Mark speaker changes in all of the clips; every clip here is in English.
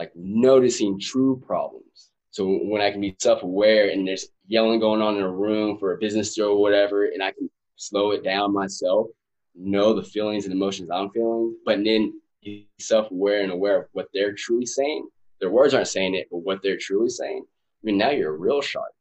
Speaker 1: like noticing true problems. So when I can be self-aware and there's yelling going on in a room for a business deal or whatever, and I can slow it down myself, know the feelings and emotions I'm feeling, but then be self-aware and aware of what they're truly saying. Their words aren't saying it, but what they're truly saying. I mean, now you're a real shark.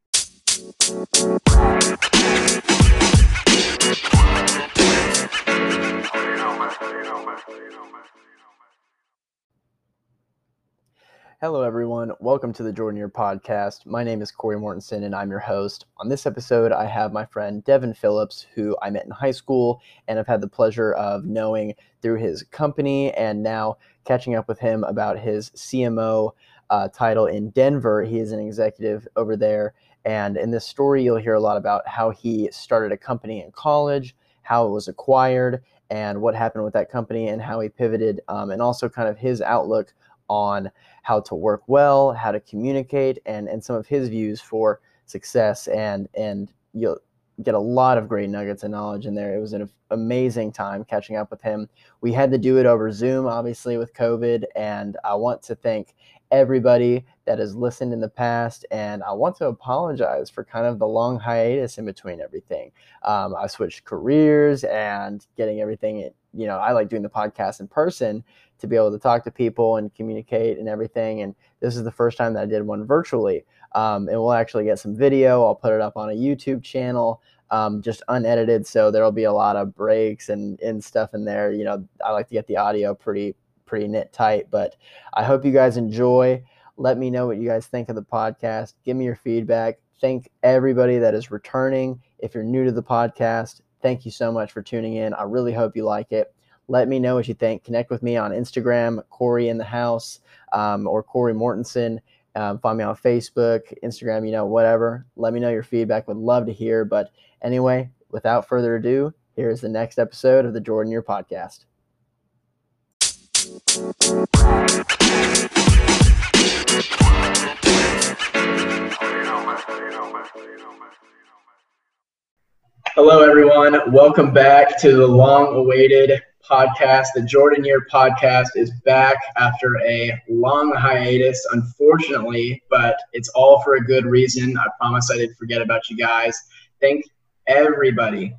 Speaker 2: Hello, everyone. Welcome to the Jordan Year podcast. My name is Corey Mortensen, and I'm your host. On this episode, I have my friend Devin Phillips, who I met in high school and I've had the pleasure of knowing through his company and now catching up with him about his CMO uh, title in Denver. He is an executive over there. And in this story, you'll hear a lot about how he started a company in college, how it was acquired, and what happened with that company, and how he pivoted, um, and also kind of his outlook on how to work well, how to communicate, and and some of his views for success. And and you'll get a lot of great nuggets and knowledge in there. It was an amazing time catching up with him. We had to do it over Zoom, obviously with COVID, and I want to thank everybody that has listened in the past. And I want to apologize for kind of the long hiatus in between everything. Um, I switched careers and getting everything, you know, I like doing the podcast in person to be able to talk to people and communicate and everything. And this is the first time that I did one virtually. Um, and we'll actually get some video. I'll put it up on a YouTube channel, um, just unedited. So there'll be a lot of breaks and, and stuff in there. You know, I like to get the audio pretty, pretty knit tight, but I hope you guys enjoy. Let me know what you guys think of the podcast. Give me your feedback. Thank everybody that is returning. If you're new to the podcast, thank you so much for tuning in. I really hope you like it. Let me know what you think. Connect with me on Instagram, Corey in the house, um, or Corey Mortensen. Um, find me on Facebook, Instagram, you know, whatever. Let me know your feedback. Would love to hear. But anyway, without further ado, here is the next episode of the Jordan Year Podcast. Hello, everyone. Welcome back to the long awaited podcast. The Jordan Year podcast is back after a long hiatus, unfortunately, but it's all for a good reason. I promise I didn't forget about you guys. Thank everybody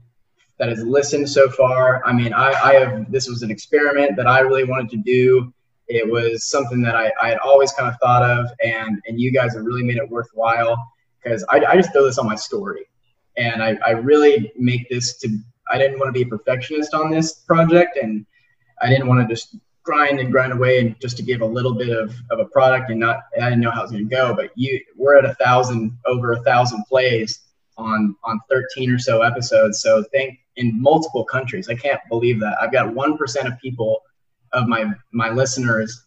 Speaker 2: that has listened so far. I mean, I, I have this was an experiment that I really wanted to do. It was something that I, I had always kind of thought of, and and you guys have really made it worthwhile because I, I just throw this on my story, and I, I really make this to I didn't want to be a perfectionist on this project, and I didn't want to just grind and grind away and just to give a little bit of, of a product and not I didn't know how it was going to go. But you, we're at a thousand over a thousand plays on on 13 or so episodes. So think in multiple countries. I can't believe that. I've got one percent of people of my my listeners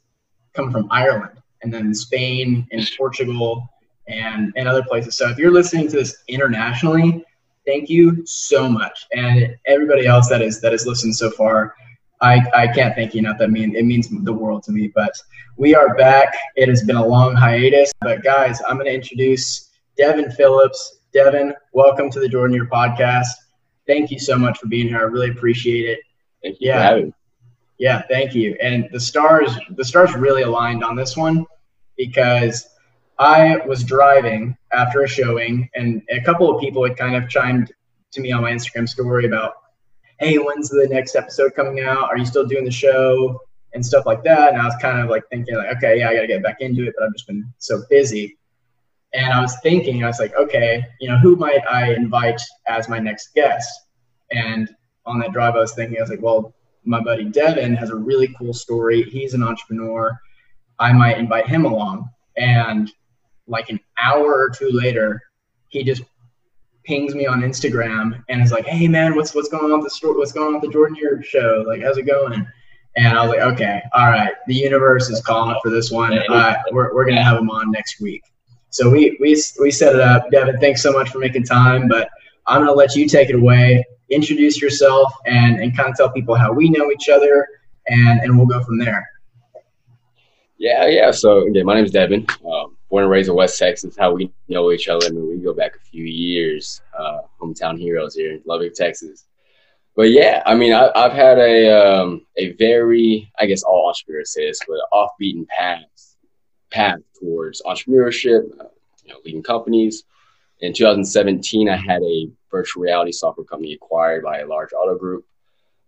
Speaker 2: come from Ireland and then Spain and Portugal and and other places. So if you're listening to this internationally, thank you so much, and everybody else that is that has listened so far. I, I can't thank you enough. That mean it means the world to me. But we are back. It has been a long hiatus. But guys, I'm going to introduce Devin Phillips. Devin, welcome to the Jordan Year podcast. Thank you so much for being here. I really appreciate it.
Speaker 1: Thank you yeah.
Speaker 2: Yeah, thank you. And the stars the stars really aligned on this one because I was driving after a showing, and a couple of people had kind of chimed to me on my Instagram story about, hey, when's the next episode coming out? Are you still doing the show? And stuff like that. And I was kind of like thinking, like, okay, yeah, I got to get back into it, but I've just been so busy. And I was thinking, I was like, okay, you know, who might I invite as my next guest? And on that drive, I was thinking, I was like, well, my buddy Devin has a really cool story. He's an entrepreneur. I might invite him along. And like an hour or two later, he just pings me on Instagram and is like, "Hey man, what's what's going on with the store? What's going on with the Jordan Year show? Like, how's it going?" And I was like, "Okay, all right, the universe is calling for this one. Uh, we're we're gonna have him on next week." So we we we set it up. Devin, thanks so much for making time, but I'm gonna let you take it away. Introduce yourself and and kind of tell people how we know each other, and and we'll go from there.
Speaker 1: Yeah, yeah. So again, my name is Devin. Um, born and raised in West Texas. How we know each other. I mean, we go back a few years. Uh, hometown heroes here in Lubbock, Texas. But yeah, I mean, I, have had a um, a very, I guess all entrepreneurs say this, but off beaten path path towards entrepreneurship, uh, you know, leading companies. In 2017, I had a virtual reality software company acquired by a large auto group.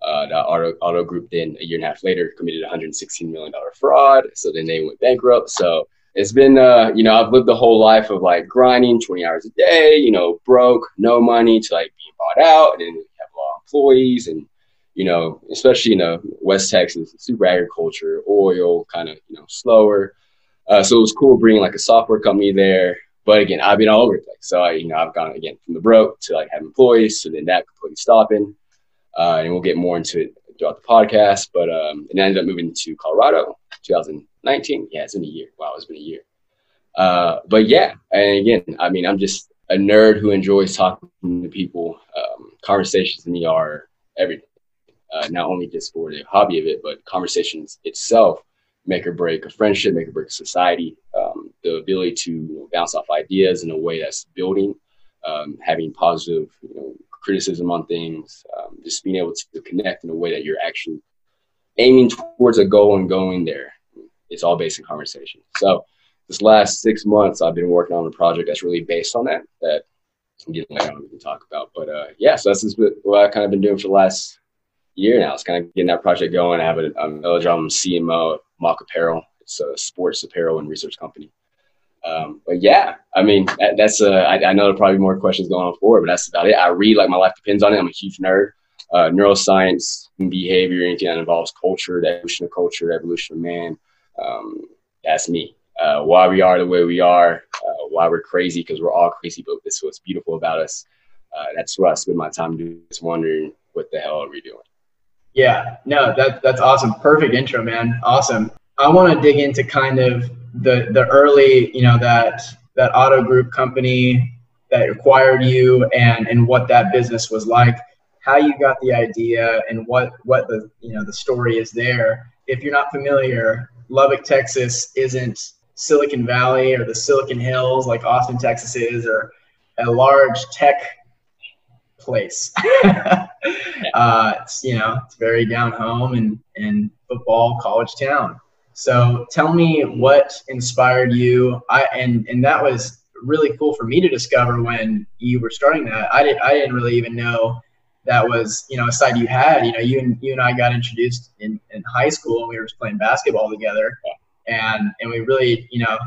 Speaker 1: Uh, the auto, auto group then a year and a half later committed 116 million dollar fraud. So then they went bankrupt. So it's been, uh, you know, I've lived the whole life of like grinding 20 hours a day, you know, broke, no money to like being bought out, and then have a lot of employees and you know, especially you know West Texas, super agriculture, oil, kind of you know slower. Uh, so it was cool bringing like a software company there. But again, I've been all over the place. So I, you know, I've gone again from the broke to like have employees, to then that completely stopping. Uh, and we'll get more into it throughout the podcast. But um, and I ended up moving to Colorado, 2019. Yeah, it's been a year. Wow, it's been a year. Uh, but yeah, and again, I mean, I'm just a nerd who enjoys talking to people. Um, conversations to me are everything. Uh, not only just for the hobby of it, but conversations itself make or break a friendship, make or break a society. Um, the ability to bounce off ideas in a way that's building, um, having positive you know, criticism on things, um, just being able to connect in a way that you're actually aiming towards a goal and going there. It's all based in conversation. So this last six months, I've been working on a project that's really based on that. That again later on we talk about. But uh, yeah, so that's what I've kind of been doing for the last year now. It's kind of getting that project going. I have a, a melodrama CMO Mock Apparel. It's a sports apparel and research company. Um, but yeah, I mean, that, that's I, know there'll probably more questions going on forward, but that's about it. I read like my life depends on it. I'm a huge nerd. Uh, neuroscience, behavior, anything that involves culture, the evolution of culture, the evolution of man. Um, that's me. Uh, why we are the way we are, uh, why we're crazy, because we're all crazy, but this is what's beautiful about us. Uh, that's what I spend my time doing, just wondering what the hell are we doing.
Speaker 2: Yeah, no, that that's awesome. Perfect intro, man. Awesome. I want to dig into kind of the the early, you know, that that auto group company that acquired you and and what that business was like, how you got the idea and what what the you know the story is there. If you're not familiar, Lubbock, Texas isn't Silicon Valley or the Silicon Hills like Austin, Texas is, or a large tech place. uh, it's you know it's very down home and and football college town. So tell me what inspired you. I and and that was really cool for me to discover when you were starting that. I didn't I didn't really even know that was you know a side you had. You know you and you and I got introduced in, in high school and we were just playing basketball together, and and we really you know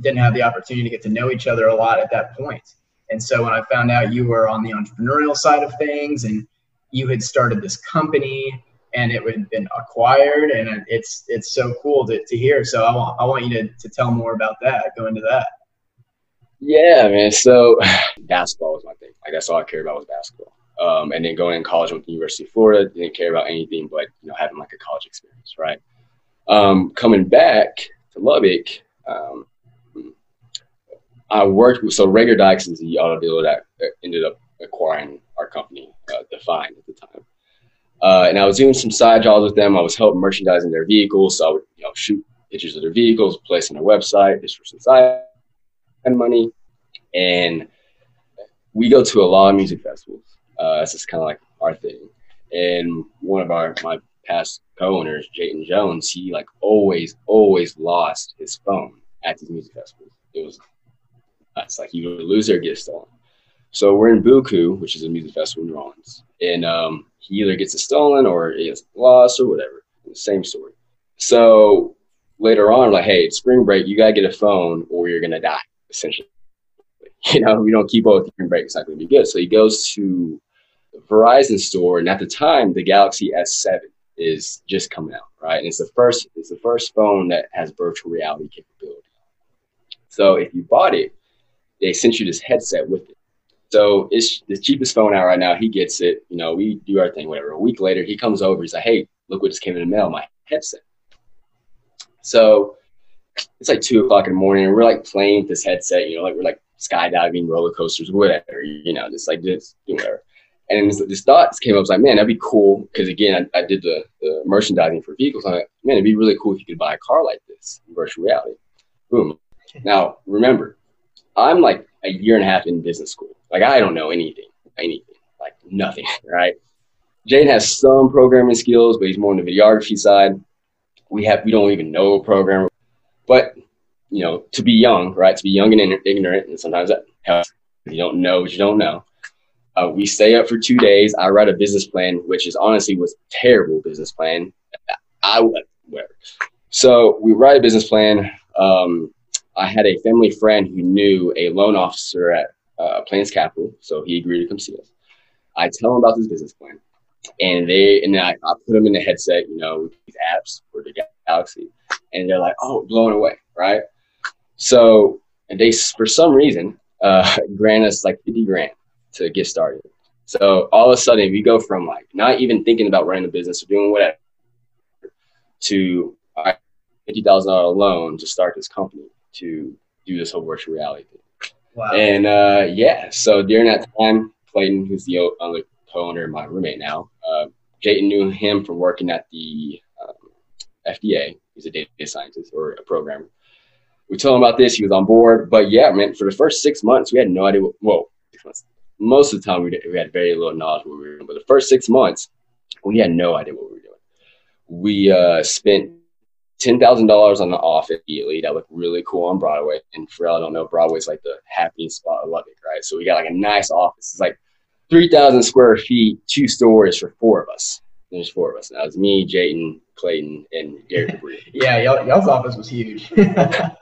Speaker 2: didn't have the opportunity to get to know each other a lot at that point. And so when I found out you were on the entrepreneurial side of things and you had started this company and it had been acquired and it's it's so cool to, to hear. So I want I want you to, to tell more about that. Go into that.
Speaker 1: Yeah, man. So basketball was my thing. Like that's all I cared about was basketball. Um, and then going in college with the University of Florida, didn't care about anything but you know having like a college experience, right? Um, coming back to Lubbock, um, I worked with, so Reagor Dykes is the auto dealer that ended up acquiring our company, uh, Define at the time. Uh, and I was doing some side jobs with them. I was helping merchandising their vehicles. So I would, you know, shoot pictures of their vehicles, place on their website, just for some side money. And we go to a lot of music festivals. Uh, that's just kind of like our thing. And one of our my past co-owners, Jayton Jones, he like always, always lost his phone at these music festivals. It was it's like you would lose or get stolen. So we're in Buku, which is a music festival in New Orleans, and um, he either gets it stolen or it gets lost or whatever. Same story. So later on, like, hey, it's spring break, you gotta get a phone or you're gonna die, essentially. You know, we don't keep both spring break, it's not gonna be good. So he goes to the Verizon store, and at the time, the Galaxy S7 is just coming out, right? And it's the first, it's the first phone that has virtual reality capability. So if you bought it, they sent you this headset with it. So it's the cheapest phone out right now. He gets it. You know, we do our thing, whatever. A week later, he comes over. He's like, hey, look what just came in the mail, my headset. So it's like two o'clock in the morning, and we're like playing with this headset, you know, like we're like skydiving, roller coasters, whatever, you know, just like this, whatever. And this, this thought came up, I was like, man, that'd be cool. Because again, I, I did the, the, merchandising for vehicles. I'm like, man, it'd be really cool if you could buy a car like this in virtual reality. Boom. Now, remember, I'm like a year and a half in business school. Like I don't know anything, anything, like nothing, right? Jane has some programming skills, but he's more on the videography side. We have we don't even know a programmer, but you know, to be young, right? To be young and ignorant, and sometimes that helps. You don't know what you don't know. Uh, we stay up for two days. I write a business plan, which is honestly was terrible business plan. I whatever. So we write a business plan. Um, I had a family friend who knew a loan officer at uh, Plains Capital, so he agreed to come see us. I tell him about this business plan, and they and I, I put them in the headset, you know, with these apps for the Galaxy, and they're like, "Oh, blown away!" Right? So and they, for some reason, uh, grant us like fifty grand to get started. So all of a sudden, we go from like not even thinking about running a business or doing whatever to a fifty thousand dollar loan to start this company to do this whole virtual reality thing. And uh, yeah, so during that time, Clayton, who's the other co-owner, my roommate now, uh, Jayton knew him from working at the um, FDA. He's a data scientist or a programmer. We told him about this. He was on board. But yeah, man, for the first six months, we had no idea. What, well, most of the time, we, did, we had very little knowledge what we were doing. But the first six months, we had no idea what we were doing. We uh, spent ten thousand dollars on the office immediately. That looked really cool on Broadway. And for all I don't know, Broadway's like the happening spot of Lubbock, right? So we got like a nice office. It's like three thousand square feet, two stories for four of us. There's four of us. Now it's me, Jayden, Clayton, and Gary Debris.
Speaker 3: yeah, y'all, y'all's office was huge.
Speaker 1: oh, it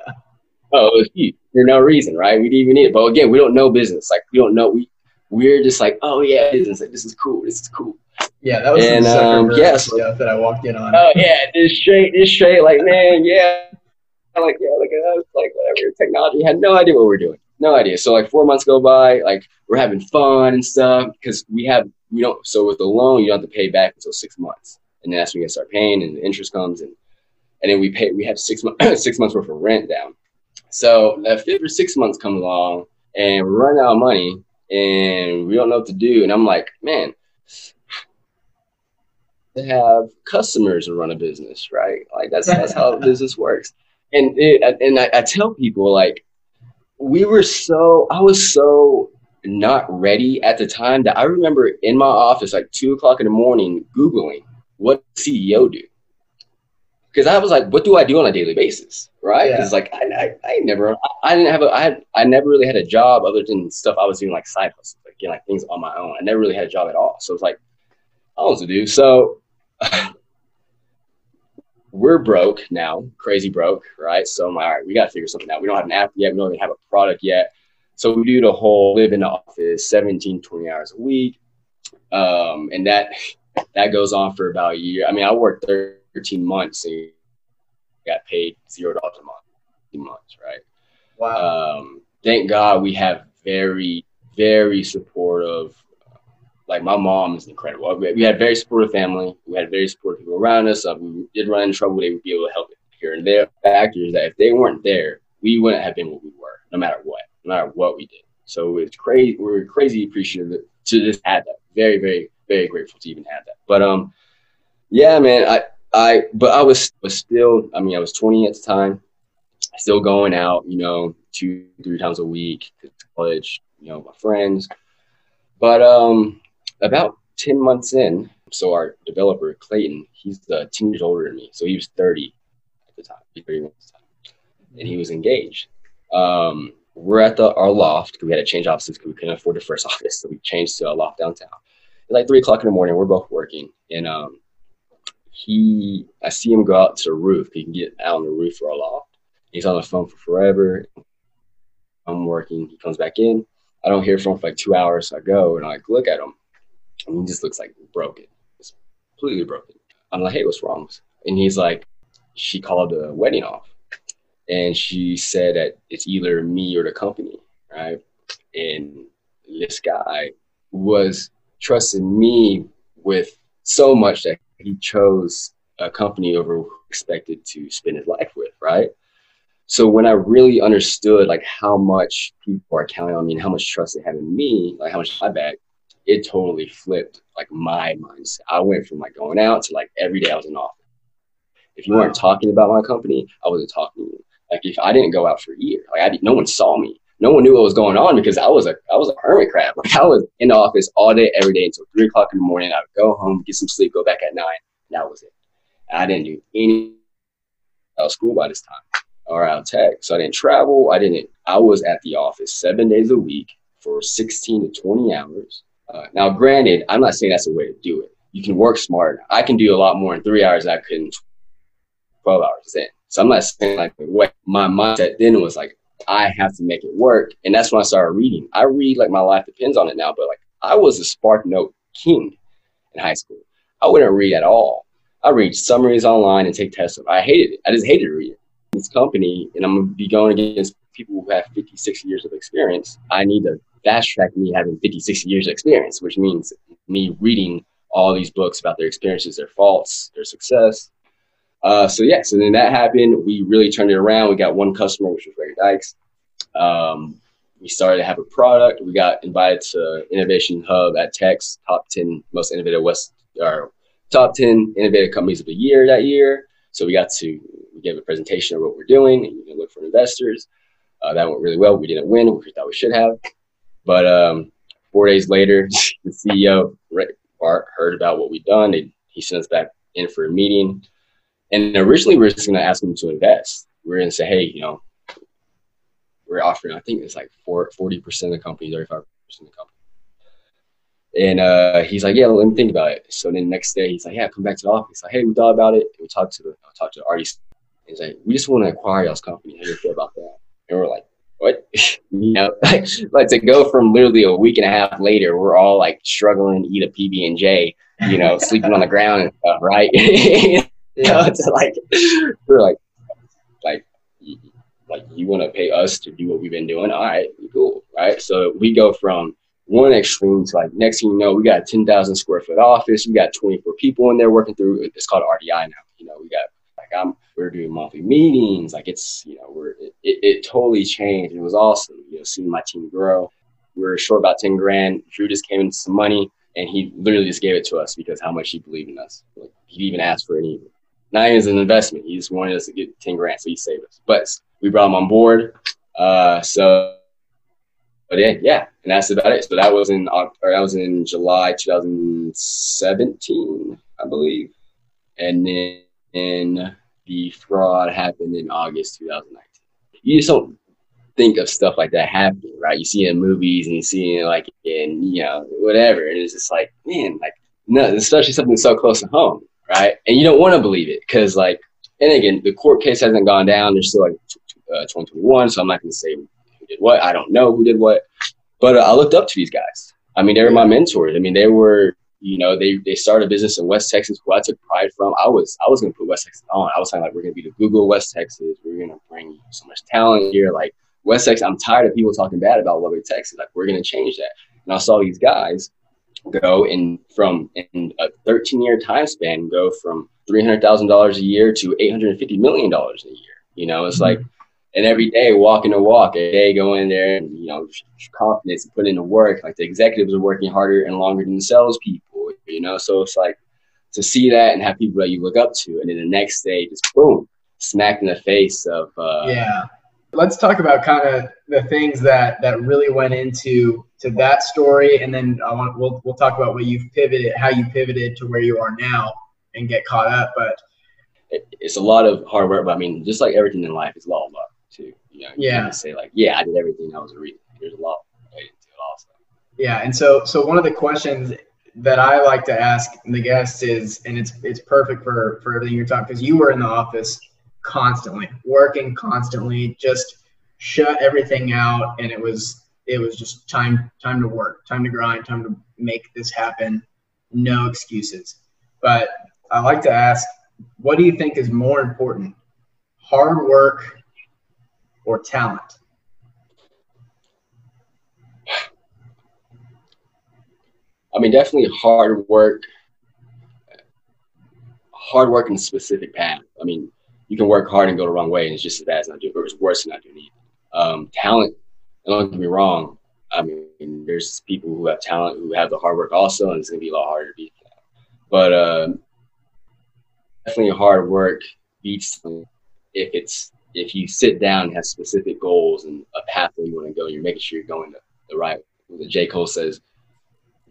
Speaker 1: was huge for no reason, right? We didn't even need it. But again, we don't know business. Like we don't know. We we're just like, oh yeah, business. Like this is cool. This is cool.
Speaker 3: Yeah, that was and, some um, yeah, stuff that I walked in on.
Speaker 1: Oh yeah, this straight, this straight, like man, yeah, like yeah, like I was like whatever technology. Had no idea what we we're doing, no idea. So like four months go by, like we're having fun and stuff because we have we don't. So with the loan, you don't have to pay back until six months, and then that's when you start paying, and the interest comes, and and then we pay. We have six months six months worth of rent down. So that fifth or six months come along, and we run out of money, and we don't know what to do. And I'm like, man, to have customers to run a business, right? Like that's that's how business works. And it, and I, I tell people like we were so I was so not ready at the time that I remember in my office like two o'clock in the morning googling what CEO do because I was like, what do I do on a daily basis, right? Because yeah. like I, I, I, never, I didn't have a, I had, I never really had a job other than stuff I was doing like side hustles, like you know, like things on my own. I never really had a job at all, so it's like, I don't know to do. So we're broke now, crazy broke, right? So I'm like, all right, we got to figure something out. We don't have an app yet. We don't even have a product yet. So we do the whole live in the office 17, 20 hours a week. Um, and that, that goes on for about a year. I mean, I worked 13 months and got paid zero dollars a month, months, right? Wow. Um, thank God we have very, very supportive like my mom is incredible. We had a very supportive family. We had very supportive people around us. Uh, we did run into trouble, they would be able to help here and there. Factors that if they weren't there, we wouldn't have been what we were, no matter what, no matter what we did. So it's crazy. We're crazy appreciative to just have that. Very, very, very grateful to even have that. But um, yeah, man, I I but I was was still. I mean, I was 20 at the time, still going out. You know, two three times a week to college. You know, my friends. But um, about 10 months in, so our developer, Clayton, he's uh, 10 years older than me. So he was 30 at the time, 31 at the time. And he was engaged. Um, we're at the our loft because we had to change offices because we couldn't afford the first office. So we changed to a loft downtown. It's like three o'clock in the morning. We're both working. And um, he, I see him go out to the roof. He can get out on the roof for our loft. He's on the phone for forever. I'm working. He comes back in. I don't hear from him for like two hours. So I go and I like, look at him and he just looks like broken, it's completely broken. I'm like, hey, what's wrong? And he's like, she called the wedding off, and she said that it's either me or the company, right? And this guy was trusting me with so much that he chose a company over expected to spend his life with, right? So when I really understood like how much people are counting on me and how much trust they have in me, like how much I back, it totally flipped like my mindset. I went from like going out to like every day I was in office. If you weren't talking about my company, I wasn't talking to you. Like if I didn't go out for a year, like I no one saw me. No one knew what was going on because I was a I was a hermit crab. Like I was in the office all day, every day until three o'clock in the morning. I would go home, get some sleep, go back at nine. And that was it. And I didn't do any out of school by this time. around tech. So I didn't travel. I didn't, I was at the office seven days a week for 16 to 20 hours. Uh, now, granted, I'm not saying that's the way to do it. You can work smart. I can do a lot more in three hours than I could in 12 hours in. So I'm not saying like what my mindset then was like, I have to make it work. And that's when I started reading. I read like my life depends on it now, but like I was a Spark Note king in high school. I wouldn't read at all. I read summaries online and take tests. I hated it. I just hated reading. This company, and I'm gonna be going against people who have 50, 60 years of experience. I need to fast track me having 50, 60 years of experience, which means me reading all these books about their experiences, their faults, their success. Uh, so yeah, so then that happened. We really turned it around. We got one customer, which was Ray Dykes. Um, we started to have a product. We got invited to Innovation Hub at Tech's top 10 most innovative West or top 10 innovative companies of the year that year. So we got to we gave a presentation of what we're doing and you can look for investors. Uh, that went really well. We didn't win, which we thought we should have. But um, four days later, the CEO, Bart, heard about what we'd done. They, he sent us back in for a meeting. And originally, we were just going to ask him to invest. We are going to say, hey, you know, we're offering, I think it's like 40% of the company, 35% of the company. And uh, he's like, yeah, let me think about it. So then the next day, he's like, yeah, come back to the office. Like, hey, we thought about it. We talked to the, I talked to the artist. He's like, we just want to acquire y'all's company. How do you feel about that? And we're like, what? you know, like, like to go from literally a week and a half later, we're all like struggling to eat a PB and J, you know, sleeping on the ground and stuff, right? you know, to like, we're like, like, like you want to pay us to do what we've been doing? All right, cool, right? So we go from one extreme to like next thing you know, we got a 10,000 square foot office. We got 24 people in there working through. It's called RDI now. You know, we got I'm we're doing monthly meetings. Like it's you know we're it, it, totally changed. It was awesome. You know, seeing my team grow. We were short about 10 grand. Drew just came into some money and he literally just gave it to us because how much he believed in us. Like, he even asked for any, not even as an investment. He just wanted us to get 10 grand, so he saved us. But we brought him on board. Uh, so but yeah, yeah, and that's about it. So that was in or that was in July 2017, I believe, and then the fraud happened in August 2019. You just don't think of stuff like that happening, right? You see it in movies and you see it like in you know whatever, and it's just like man, like no, especially something so close to home, right? And you don't want to believe it because like, and again, the court case hasn't gone down. There's still like uh, 2021, so I'm not going to say who did what. I don't know who did what, but uh, I looked up to these guys. I mean, they were my mentors. I mean, they were, you know, they they started a business in West Texas, who I took pride from. I was I was gonna put West Texas on. I was saying like, we're gonna be the Google West Texas. We're gonna bring so much talent here. Like West Texas, I'm tired of people talking bad about Lubbock, Texas. Like we're gonna change that. And I saw these guys go in from in a 13 year time span go from $300,000 a year to $850 million a year. You know, it's mm-hmm. like and every day walking the walk, a day going there and you know confidence and putting in the work. Like the executives are working harder and longer than the salespeople, you know. So it's like to see that and have people that you look up to, and then the next day just boom, smacked in the face of. Uh,
Speaker 3: yeah, let's talk about kind of the things that that really went into to that story, and then I want we'll we'll talk about what you've pivoted, how you pivoted to where you are now, and get caught up, but.
Speaker 1: it's a lot of hard work, but I mean, just like everything in life, it's a lot of luck too. You know, you yeah. say like, yeah, I did everything I was a reading. There's a lot it also.
Speaker 3: Yeah, and so so one of the questions that I like to ask the guests is, and it's it's perfect for for everything you're talking because you were in the office constantly, working constantly, just shut everything out, and it was it was just time time to work, time to grind, time to make this happen. No excuses. But I like to ask, what do you think is more important, hard work or talent?
Speaker 1: I mean, definitely hard work, hard work in a specific path. I mean, you can work hard and go the wrong way, and it's just as bad as not doing, or it's worse than not doing it. Um, talent, don't get me wrong. I mean, there's people who have talent who have the hard work also, and it's gonna be a lot harder to beat that. But uh, definitely hard work beats if it's if you sit down and have specific goals and a pathway you want to go, you're making sure you're going the, the right. The J Cole says,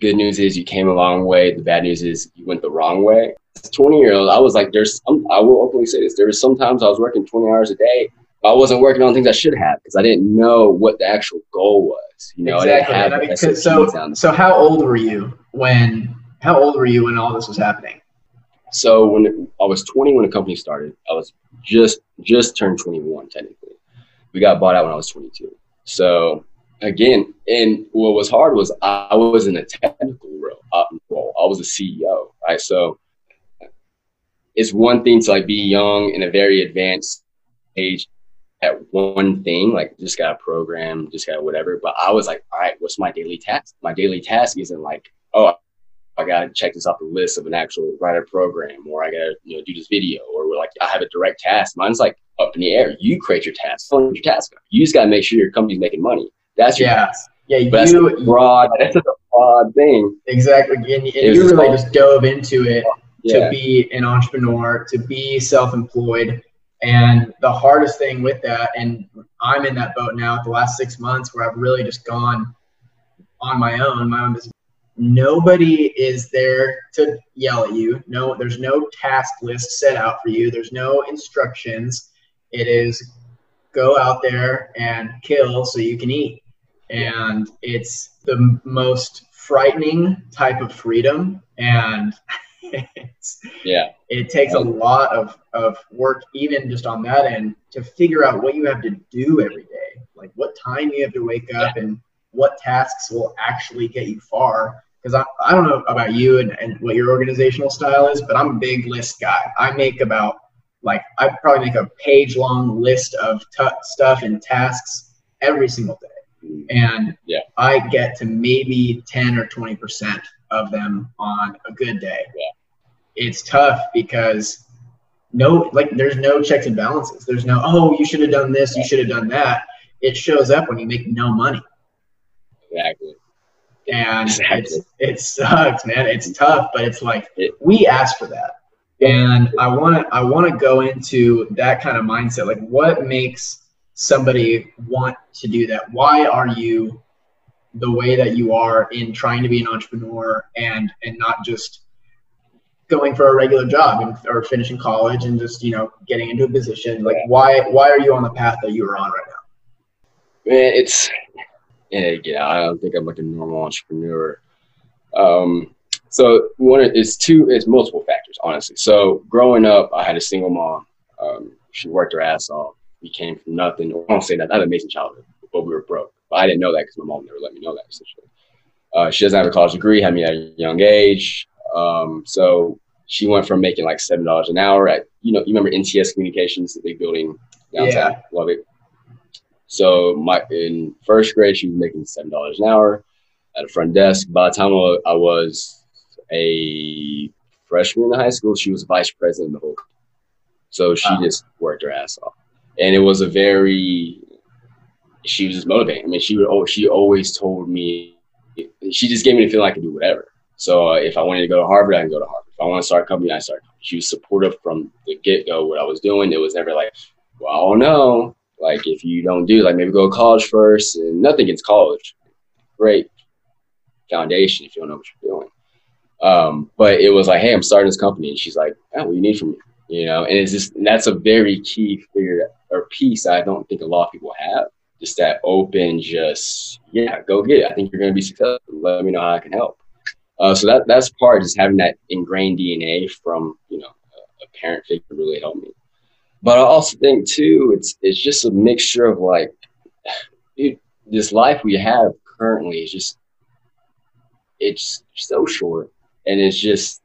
Speaker 1: "Good news is you came a long way. The bad news is you went the wrong way." As 20 year old, I was like, "There's," some, I will openly say this. There was sometimes I was working 20 hours a day, I wasn't working on things I should have because I didn't know what the actual goal was. You know,
Speaker 2: exactly. I didn't have I mean, so, so how old were you when? How old were you when all this was happening?
Speaker 1: So when I was 20 when the company started, I was just just turned 21 technically. We got bought out when I was 22. So again, and what was hard was I was in a technical role. Uh, role. I was a CEO, right? So it's one thing to like be young in a very advanced age at one thing, like just got a program, just got whatever. But I was like, all right, what's my daily task? My daily task isn't like, oh, I gotta check this off the list of an actual writer program, or I gotta you know do this video, or like I have a direct task. Mine's like up in the air. You create your task. Your task. You just gotta make sure your company's making money. That's your
Speaker 2: yeah. Yeah, you,
Speaker 1: that's broad. That's a broad thing.
Speaker 2: Exactly, and, and you really just dove into it yeah. to be an entrepreneur, to be self-employed. And the hardest thing with that, and I'm in that boat now the last six months where I've really just gone on my own, my own business. Nobody is there to yell at you. No, there's no task list set out for you. There's no instructions. It is go out there and kill so you can eat. And it's the most frightening type of freedom. And
Speaker 1: yeah
Speaker 2: it takes a lot of, of work even just on that end to figure out what you have to do every day like what time you have to wake up yeah. and what tasks will actually get you far because I, I don't know about you and, and what your organizational style is but i'm a big list guy i make about like i probably make a page long list of t- stuff and tasks every single day. And
Speaker 1: yeah.
Speaker 2: i get to maybe 10 or 20 percent of them on a good day.
Speaker 1: Yeah.
Speaker 2: It's tough because no like there's no checks and balances. There's no oh you should have done this you should have done that. It shows up when you make no money.
Speaker 1: Exactly.
Speaker 2: And exactly. it sucks man. It's tough but it's like we ask for that. And i want to i want to go into that kind of mindset. Like what makes somebody want to do that. Why are you the way that you are in trying to be an entrepreneur and and not just going for a regular job and, or finishing college and just you know getting into a position? Like why why are you on the path that you are on right now?
Speaker 1: Man it's yeah i don't think i'm like a normal entrepreneur. Um so one it's two it's multiple factors honestly. So growing up i had a single mom. Um, she worked her ass off we came from nothing i don't say that not an amazing childhood but we were broke but i didn't know that because my mom never let me know that essentially uh, she doesn't have a college degree had me at a young age um, so she went from making like seven dollars an hour at you know you remember NTS Communications, the big building downtown. Yeah. Love it. So my in first grade, she was making seven dollars an hour at a front desk. By the time I was a freshman in high school, she was vice president of the whole. So she wow. just worked her ass off, and it was a very. She was just motivating. I mean, she would. Oh, she always told me. She just gave me the feeling I could do whatever. So uh, if I wanted to go to Harvard, I can go to Harvard. If I want to start a company, I start. She was supportive from the get go. What I was doing, it was never like, well, I don't know. Like if you don't do, like maybe go to college first, and nothing against college. Great foundation if you don't know what you're doing. Um, but it was like, hey, I'm starting this company, and she's like, oh, what do you need from me? You know, and it's just and that's a very key figure or piece I don't think a lot of people have. Just that open, just yeah, go get it. I think you're going to be successful. Let me know how I can help. Uh, so that that's part is having that ingrained DNA from you know a, a parent figure really helped me. But I also think too, it's it's just a mixture of like, it, this life we have currently is just it's so short, and it's just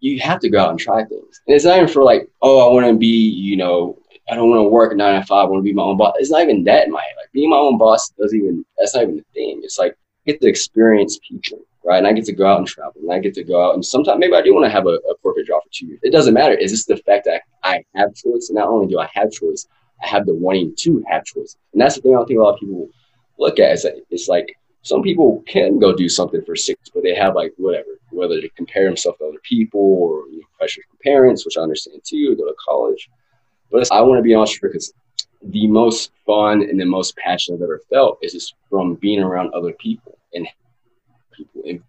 Speaker 1: you have to go out and try things. And it's not even for like, oh, I want to be, you know, I don't want to work nine to five. I want to be my own boss. It's not even that in my head. Like being my own boss doesn't even. That's not even a thing. It's like get to experience people right? And I get to go out and travel, and I get to go out, and sometimes maybe I do want to have a, a corporate job for two years. It doesn't matter. Is this the fact that I have choice, and not only do I have choice, I have the wanting to have choice, and that's the thing I don't think a lot of people look at. Is it's like some people can go do something for six, but they have like whatever, whether to compare themselves to other people or you know, pressure from parents, which I understand too, go to college. But I want to be entrepreneur because the most fun and the most passion I've ever felt is just from being around other people and people and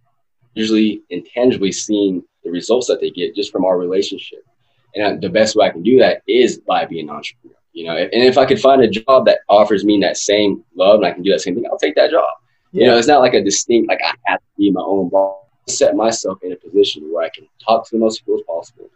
Speaker 1: usually intangibly seeing the results that they get just from our relationship. And the best way I can do that is by being an entrepreneur. You know, and if I could find a job that offers me that same love and I can do that same thing, I'll take that job. Yeah. You know, it's not like a distinct like I have to be my own boss. Set myself in a position where I can talk to the most people as possible,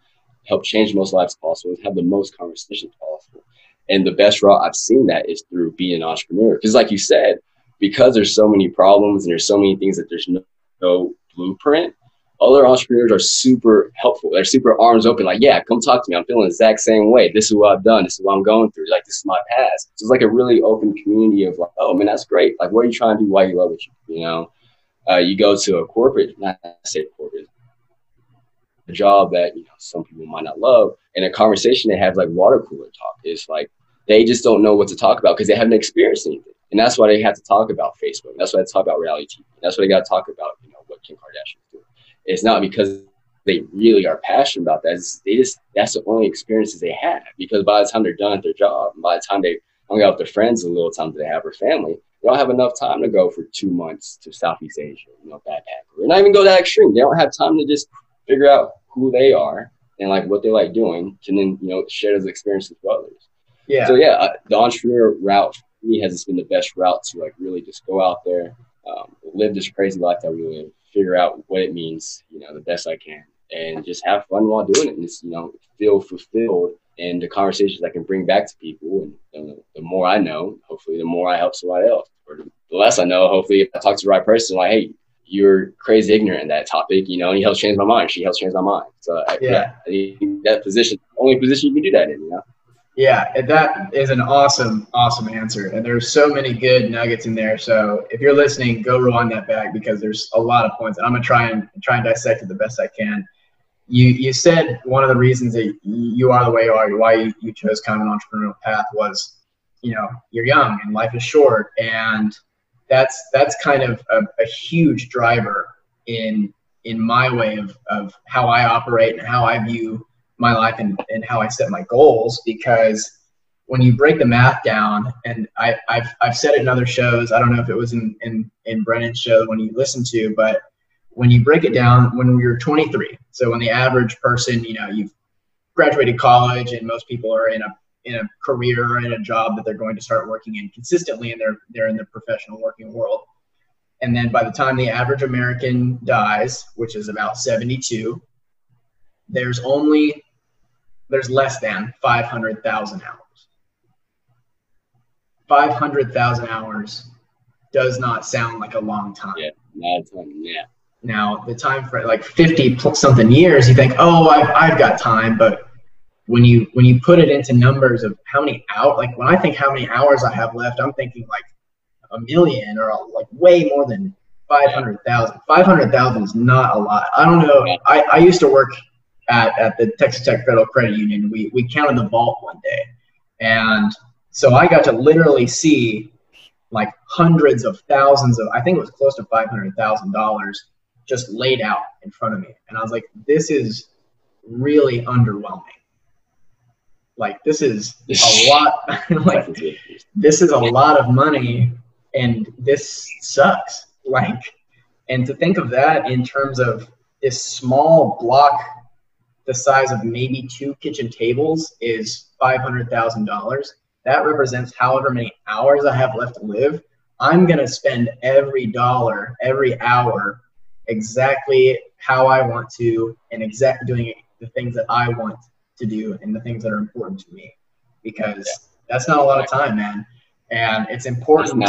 Speaker 1: help change the most lives possible, have the most conversations possible. And the best route I've seen that is through being an entrepreneur. Because, like you said, because there's so many problems and there's so many things that there's no, no blueprint, other entrepreneurs are super helpful. They're super arms open, like, yeah, come talk to me. I'm feeling the exact same way. This is what I've done. This is what I'm going through. Like, this is my past. So it's like a really open community of like, oh man, that's great. Like, what are you trying to do? Why you love it? You know, uh, you go to a corporate, not say corporate, a job that you know some people might not love, and a conversation they have like water cooler talk is like they just don't know what to talk about because they haven't experienced anything, and that's why they have to talk about Facebook. That's why they talk about reality TV. That's why they got to talk about you know what Kim Kardashian it's not because they really are passionate about that. It's, they just that's the only experiences they have. Because by the time they're done at their job, by the time they hung out with their friends a little time that they have their family, they don't have enough time to go for two months to Southeast Asia, you know, backpack, or not even go that extreme. They don't have time to just figure out who they are and like what they like doing, and then you know share those experiences with others. Yeah. So yeah, uh, the entrepreneur route for me has been the best route to like really just go out there, um, live this crazy life that we live, figure out what it means, you know, the best I can, and just have fun while doing it, and just you know, feel fulfilled in the conversations I can bring back to people. And uh, the more I know, hopefully, the more I help somebody else. Or the less I know, hopefully, if I talk to the right person, like, hey, you're crazy ignorant in that topic, you know, and he helps change my mind. She helps change my mind. So yeah, yeah that position, only position you can do that in, you know.
Speaker 2: Yeah, that is an awesome, awesome answer. And there's so many good nuggets in there. So if you're listening, go rewind that back because there's a lot of points. And I'm gonna try and try and dissect it the best I can. You you said one of the reasons that you are the way you are, why you, you chose kind of an entrepreneurial path was, you know, you're young and life is short, and that's that's kind of a, a huge driver in in my way of of how I operate and how I view my life and, and how I set my goals because when you break the math down, and I, have I've said it in other shows, I don't know if it was in, in, in Brennan's show when you listen to, but when you break it down, when you're 23, so when the average person, you know, you've graduated college and most people are in a in a career in a job that they're going to start working in consistently and they're they're in the professional working world. And then by the time the average American dies, which is about 72, there's only there's less than 500,000 hours. 500,000 hours does not sound like a long time.
Speaker 1: Yeah, not time, yeah.
Speaker 2: Now, the time for like 50 something years, you think, oh, I've, I've got time. But when you when you put it into numbers of how many out, like when I think how many hours I have left, I'm thinking like a million or like way more than 500,000. 500,000 is not a lot. I don't know. I, I used to work at, at the Texas Tech Federal Credit Union. We, we counted the vault one day. And so I got to literally see like hundreds of thousands of, I think it was close to $500,000 just laid out in front of me. And I was like, this is really underwhelming. Like this is a lot, like this is a lot of money and this sucks. Like, and to think of that in terms of this small block the size of maybe two kitchen tables is $500,000. That represents however many hours I have left to live. I'm going to spend every dollar, every hour exactly how I want to and exact doing the things that I want to do and the things that are important to me because that's not a lot of time, man. And it's important.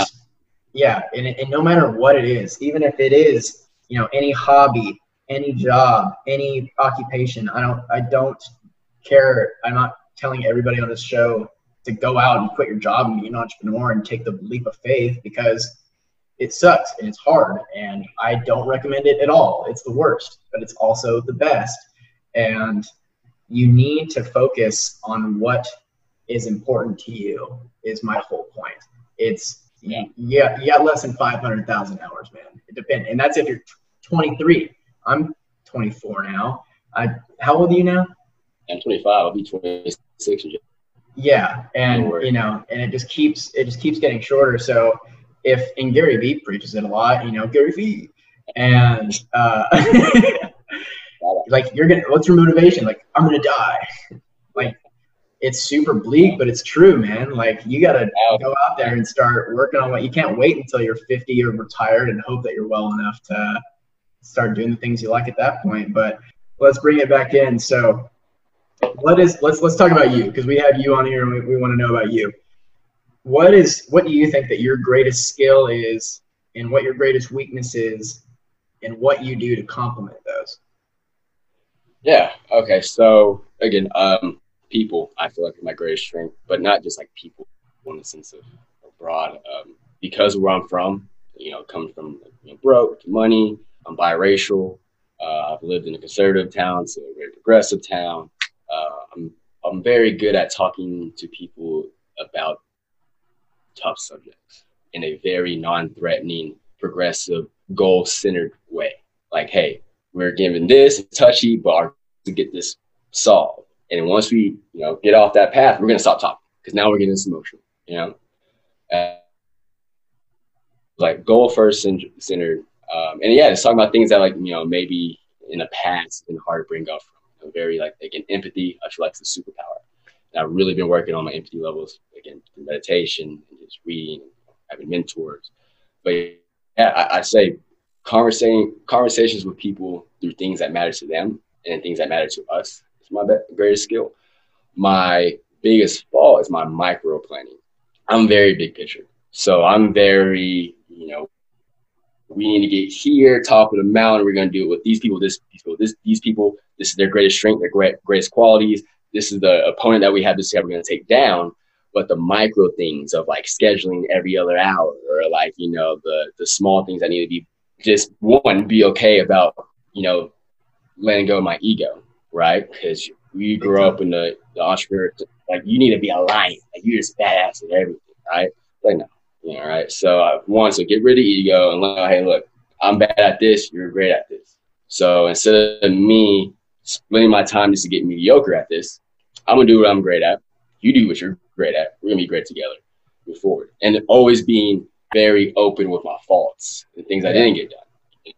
Speaker 2: Yeah. And, and no matter what it is, even if it is, you know, any hobby, any job, any occupation. I don't I don't care. I'm not telling everybody on this show to go out and quit your job and be an entrepreneur and take the leap of faith because it sucks and it's hard and I don't recommend it at all. It's the worst, but it's also the best. And you need to focus on what is important to you is my whole point. It's yeah, yeah, you got less than 500,000 hours, man. It depends. And that's if you're 23. I'm 24 now. I how old are you now?
Speaker 1: I'm 25. I'll be 26
Speaker 2: Yeah, and you know, and it just keeps it just keeps getting shorter. So if and Gary Vee preaches it a lot, you know, Gary Vee, and uh, like you're gonna what's your motivation? Like I'm gonna die. Like it's super bleak, but it's true, man. Like you got to go out there and start working on what you can't wait until you're 50 or retired and hope that you're well enough to start doing the things you like at that point. But let's bring it back in. So what is let's let's talk about you because we have you on here and we, we want to know about you. What is what do you think that your greatest skill is and what your greatest weakness is and what you do to complement those?
Speaker 1: Yeah. Okay. So again, um, people I feel like are my greatest strength, but not just like people in the sense of broad. Um, because where I'm from, you know, coming from you know, broke, money, I'm biracial. Uh, I've lived in a conservative town, so a very progressive town. Uh, I'm I'm very good at talking to people about tough subjects in a very non-threatening, progressive, goal-centered way. Like, hey, we're given this touchy, but to get this solved. And once we, you know, get off that path, we're gonna stop talking because now we're getting this emotional, you know. Uh, like goal first centered, um, and yeah, just talking about things that like you know maybe in the past been hard to bring up from. You know, very like again empathy. I feel like it's a superpower. And I've really been working on my empathy levels again through meditation and just reading, and having mentors. But yeah, I, I say conversating conversations with people through things that matter to them and things that matter to us is my greatest skill. My biggest fault is my micro planning. I'm very big picture. So I'm very, you know, we need to get here, top of the mountain. We're going to do it with these people, this these people, this these people. This is their greatest strength, their great, greatest qualities. This is the opponent that we have to say we're going to take down. But the micro things of like scheduling every other hour, or like you know the the small things that need to be just one be okay about you know letting go of my ego, right? Because we grew up in the, the entrepreneur, like you need to be a lion, like you're just badass at everything, right? Like no, know, right? So I want to get rid of ego and like, hey, look, I'm bad at this, you're great at this. So instead of me splitting my time just to get mediocre at this, I'm gonna do what I'm great at. You do what you're great at. We're gonna be great together, move forward, and always being very open with my faults and things I didn't get done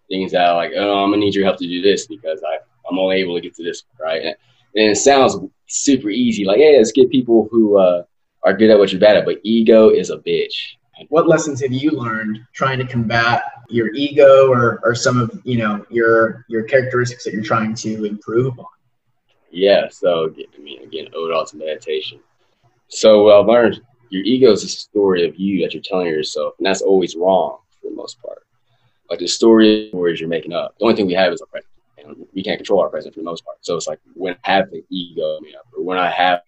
Speaker 1: things that like, oh, I'm gonna need your help to do this because I I'm only able to get to this, right? And, and it sounds super easy, like, hey, let's get people who uh, are good at what you're bad at, but ego is a bitch.
Speaker 2: What lessons have you learned trying to combat your ego or, or some of you know your your characteristics that you're trying to improve upon?
Speaker 1: Yeah, so I mean, again, ode all to meditation. So what I've learned your ego is a story of you that you're telling yourself, and that's always wrong for the most part. Like the story stories you're making up. The only thing we have is our present. And we can't control our present for the most part. So it's like when I have the ego me up, or when I have,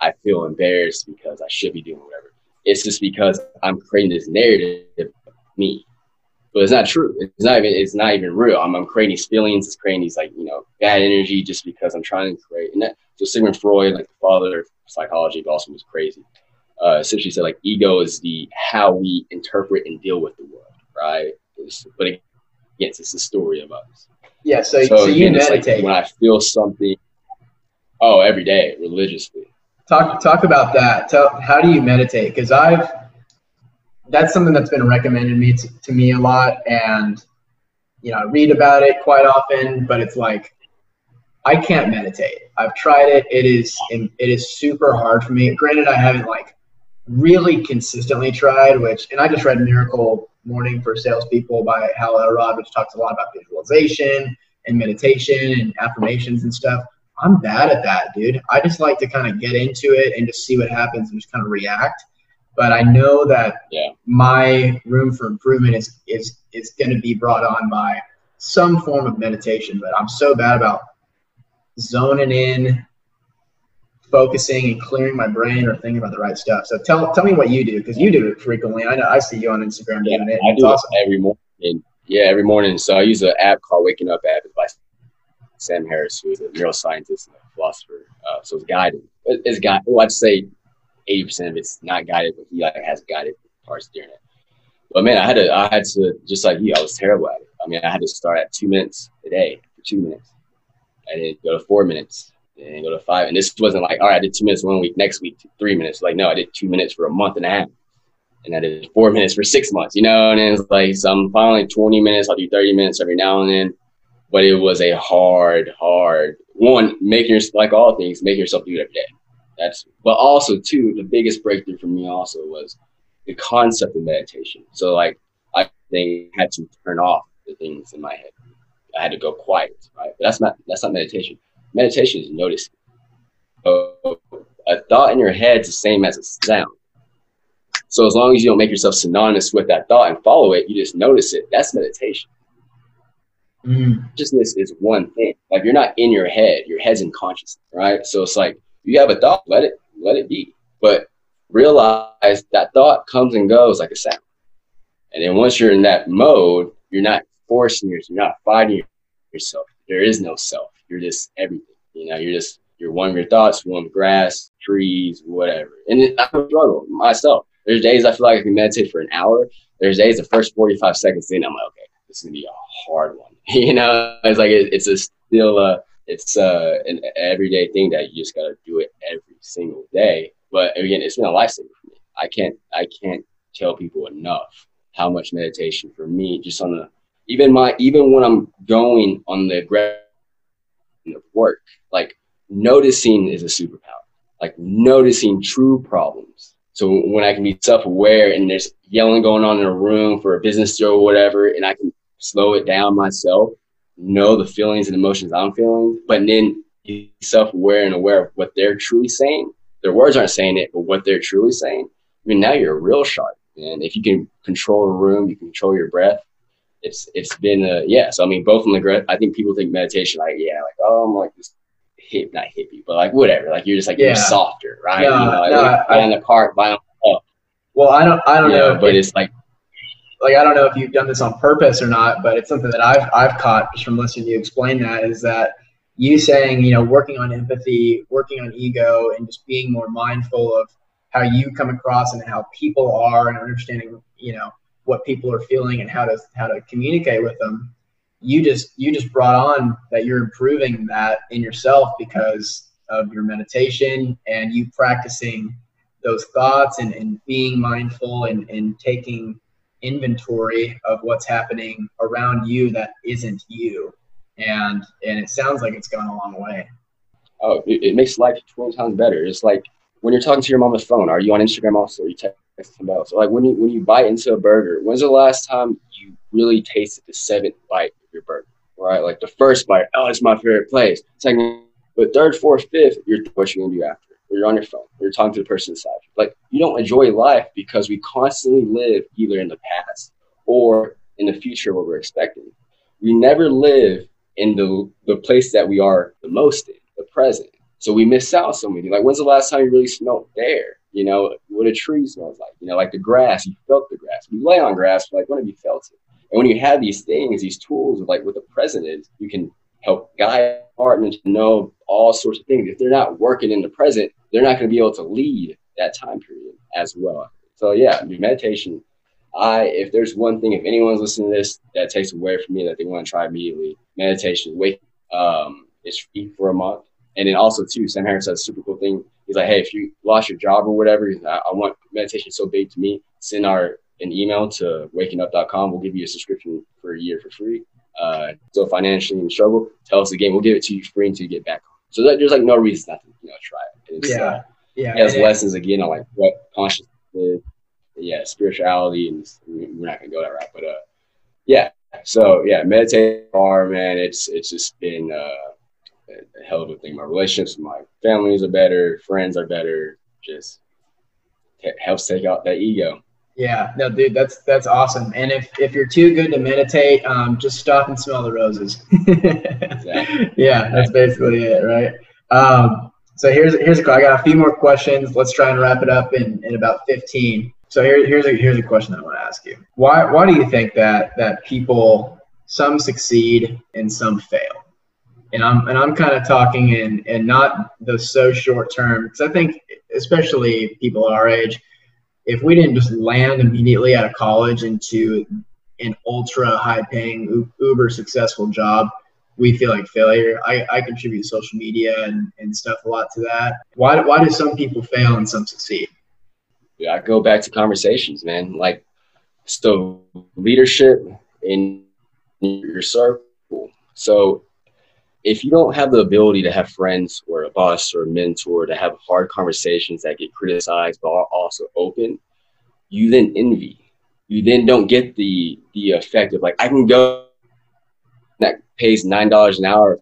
Speaker 1: I feel embarrassed because I should be doing whatever. It's just because I'm creating this narrative of me, but it's not true. It's not even. It's not even real. I'm, I'm creating these feelings. It's creating these like you know bad energy just because I'm trying to create. And that, so Sigmund Freud, like the father of psychology, also was crazy. Uh, essentially said like ego is the how we interpret and deal with the world, right? but again, it's a story of us.
Speaker 2: Yeah. So, so, so again, you meditate
Speaker 1: like when I feel something. Oh, every day religiously.
Speaker 2: Talk talk about that. Tell how do you meditate? Because I've that's something that's been recommended me to, to me a lot, and you know I read about it quite often. But it's like I can't meditate. I've tried it. It is it is super hard for me. Granted, I haven't like really consistently tried, which and I just read Miracle Morning for Salespeople by Hal Elrod, which talks a lot about visualization and meditation and affirmations and stuff. I'm bad at that, dude. I just like to kind of get into it and just see what happens and just kind of react. But I know that
Speaker 1: yeah.
Speaker 2: my room for improvement is is is going to be brought on by some form of meditation. But I'm so bad about zoning in focusing and clearing my brain or thinking about the right stuff. So tell tell me what you do because you do it frequently. I know I see you on Instagram
Speaker 1: yeah,
Speaker 2: doing it.
Speaker 1: I do
Speaker 2: awesome.
Speaker 1: it every morning. Yeah, every morning. So I use an app called Waking Up app. It's by Sam Harris, who is a neuroscientist and a philosopher. Uh, so it's guided. It's guided. Well, I'd say eighty percent of it's not guided, but he like has guided parts during it. But man, I had to. I had to just like you. I was terrible at it. I mean, I had to start at two minutes a day for two minutes, and then go to four minutes, and go to five. And this wasn't like, all right, I did two minutes one week, next week three minutes. Like, no, I did two minutes for a month and a half, and I did four minutes for six months. You know, and then it's like so I'm finally 20 minutes. I'll do 30 minutes every now and then, but it was a hard, hard one. Making yourself like all things, make yourself do it every day. That's but also too the biggest breakthrough for me also was the concept of meditation. So like I they had to turn off the things in my head. I had to go quiet, right? But that's not that's not meditation. Meditation is noticing. So a thought in your head is the same as a sound. So as long as you don't make yourself synonymous with that thought and follow it, you just notice it. That's meditation. Mm. Consciousness is one thing. Like you're not in your head, your head's in consciousness, right? So it's like you have a thought, let it let it be. But realize that thought comes and goes like a sound. And then once you're in that mode, you're not forcing yourself, you're not fighting yourself. There is no self. You're just everything. You know, you're just you're one of your thoughts, one of grass, trees, whatever. And I struggle myself. There's days I feel like I can meditate for an hour. There's days the first 45 seconds in, I'm like, okay, this is gonna be a hard one. you know, it's like it, it's a still a it's uh, an everyday thing that you just got to do it every single day. But again, it's been a lifesaver for me. I can't I can't tell people enough how much meditation for me just on the even my even when I'm going on the of work, like noticing is a superpower. Like noticing true problems. So when I can be self-aware and there's yelling going on in a room for a business deal or whatever, and I can slow it down myself know the feelings and emotions I'm feeling, but then be self-aware and aware of what they're truly saying. Their words aren't saying it, but what they're truly saying. I mean, now you're a real shark, and if you can control a room, you can control your breath. It's it's been a yeah. So I mean, both in the I think people think meditation like yeah, like oh, I'm like this hip, not hippie, but like whatever. Like you're just like yeah. you're softer, right? No, you know, like, no, like, I, the cart, buy on.
Speaker 2: Well, I don't, I don't know, know, but it's like like I don't know if you've done this on purpose or not, but it's something that I've I've caught just from listening to you explain that is that you saying you know working on empathy, working on ego, and just being more mindful of how you come across and how people are, and understanding you know what people are feeling and how to how to communicate with them. You just you just brought on that you're improving that in yourself because of your meditation and you practicing those thoughts and, and being mindful and, and taking inventory of what's happening around you that isn't you. And and it sounds like it's gone a long way.
Speaker 1: Oh it, it makes life 12 times better. It's like when you're talking to your mom on the phone are you on instagram also? Or you text somebody else so like when you when you bite into a burger when's the last time you really tasted the seventh bite of your burger? Right? Like the first bite oh it's my favorite place. Second but third fourth fifth you're what you're gonna do after you're on your phone, you're talking to the person inside you. Like you don't enjoy life because we constantly live either in the past or in the future what we're expecting. We never live in the the place that we are the most in, the present. So we miss out so many. Like when's the last time you really smelled air? You know, what a tree smells like. You know, like the grass, you felt the grass. We lay on grass, like when have you felt it? And when you have these things, these tools of like what the present is, you can help guide partners to know all sorts of things. If they're not working in the present, they're not going to be able to lead that time period as well. So yeah, meditation. I if there's one thing, if anyone's listening to this that takes away from me that they want to try immediately, meditation. Wait, um, it's free for a month, and then also too, Sam Harris has a super cool thing. He's like, hey, if you lost your job or whatever, I, I want meditation so big to me. Send our an email to wakingup.com. We'll give you a subscription for a year for free. Uh, so financially in struggle, tell us again. We'll give it to you free until you get back home. So that, there's like no reason not to you know try it. It's,
Speaker 2: yeah, uh, yeah.
Speaker 1: It has yeah. lessons again on like what consciousness is, yeah, spirituality, and we're not gonna go that route, but uh, yeah. So yeah, meditate hard, man. It's it's just been uh, a hell of a thing. My relationships with my families are better, friends are better. Just helps take out that ego.
Speaker 2: Yeah, no, dude, that's that's awesome. And if if you're too good to meditate, um, just stop and smell the roses. exactly. Yeah, that's basically it, right? Um, so here's here's a I got a few more questions. Let's try and wrap it up in, in about 15. So here, here's a here's a question that I want to ask you. Why why do you think that that people some succeed and some fail? And I'm and I'm kind of talking in and not the so short term because I think especially people our age if we didn't just land immediately out of college into an ultra high paying uber successful job we feel like failure. I, I contribute social media and, and stuff a lot to that. Why, why do some people fail and some succeed?
Speaker 1: Yeah i go back to conversations man. Like so leadership in your circle. So if you don't have the ability to have friends or a boss or a mentor to have hard conversations that get criticized but are also open, you then envy. You then don't get the the effect of like I can go that pays nine dollars an hour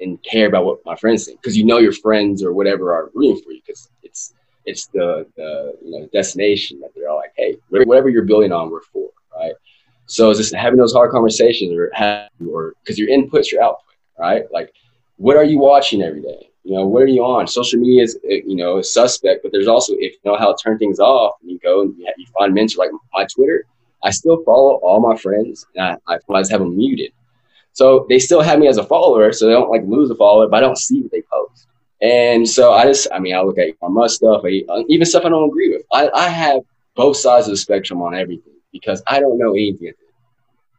Speaker 1: and care about what my friends think because you know your friends or whatever are rooting for you because it's it's the, the you know destination that they're all like hey whatever you're building on we're for right so it's just having those hard conversations or have or because your input's your output right like what are you watching every day you know what are you on social media is eh, you know a suspect but there's also if you know how to turn things off and you go and you, find mentors like my twitter i still follow all my friends and i, I have them muted so they still have me as a follower, so they don't like lose a follower, but I don't see what they post. And so I just, I mean, I look at my stuff, I, uh, even stuff I don't agree with. I, I have both sides of the spectrum on everything because I don't know anything.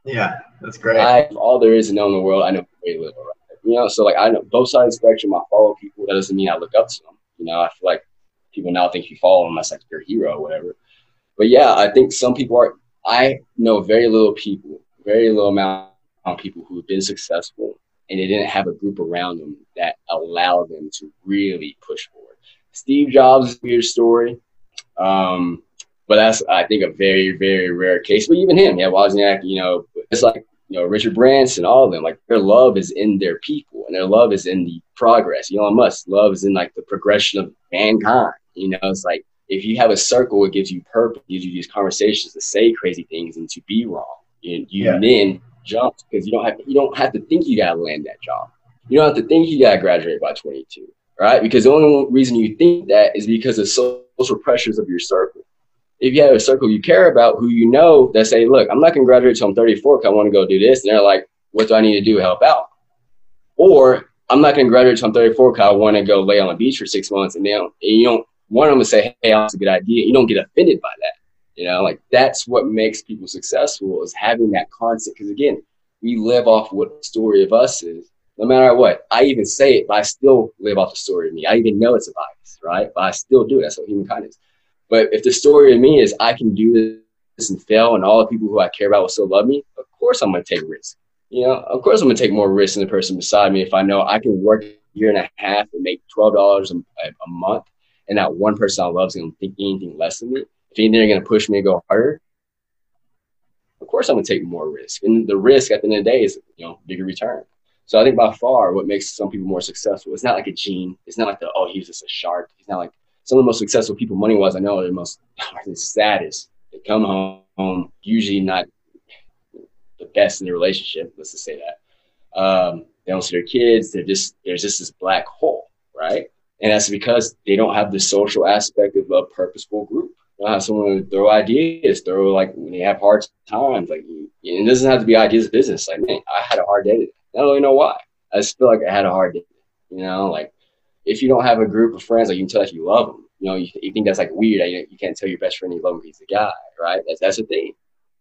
Speaker 2: Yeah, that's great.
Speaker 1: I, all there is to know in the world, I know very little. Right? You know, so like I know both sides of the spectrum. I follow people. That doesn't mean I look up to them. You know, I feel like people now think you follow them as like your hero or whatever. But yeah, I think some people are. I know very little people, very little amount of people who have been successful and they didn't have a group around them that allowed them to really push forward. Steve Jobs is a weird story. Um, but that's I think a very, very rare case. But even him, yeah, Wozniak, you know, it's like you know, Richard Branson, all of them, like their love is in their people and their love is in the progress. Elon Musk, love is in like the progression of mankind. You know, it's like if you have a circle, it gives you purpose, gives you these conversations to say crazy things and to be wrong. And you yeah. then jump because you don't have you don't have to think you gotta land that job. You don't have to think you gotta graduate by 22, right? Because the only reason you think that is because of social pressures of your circle. If you have a circle you care about, who you know that say, "Look, I'm not gonna graduate till I'm 34 because I want to go do this," and they're like, "What do I need to do to help out?" Or I'm not gonna graduate till I'm 34 because I want to go lay on the beach for six months, and they don't, and you don't want them to say, "Hey, that's a good idea." You don't get offended by that. You know, like that's what makes people successful is having that concept. Because again, we live off what the story of us is. No matter what, I even say it, but I still live off the story of me. I even know it's a bias, right? But I still do it. That's what humankind is. But if the story of me is I can do this and fail, and all the people who I care about will still love me, of course I'm going to take risks. You know, of course I'm going to take more risks than the person beside me if I know I can work a year and a half and make twelve dollars a, month, and that one person I love is going to think anything less than me if anything, they're going to push me to go harder. Of course, I'm going to take more risk, and the risk at the end of the day is you know bigger return. So I think by far what makes some people more successful. It's not like a gene. It's not like the oh he's just a shark. He's not like some of the most successful people money wise I know are the most are the saddest. They come home usually not the best in their relationship. Let's just say that. Um, they don't see their kids. They're just there's just this black hole, right? And that's because they don't have the social aspect of a purposeful group uh, someone to throw ideas, throw like when they have hard times, like it doesn't have to be ideas of business. Like, man, I had a hard day. I don't really know why. I just feel like I had a hard day. You know, like if you don't have a group of friends, like you can tell that you love them. You know, you, you think that's like weird. You, you can't tell your best friend you love him. He's a guy, right? That's that's the thing.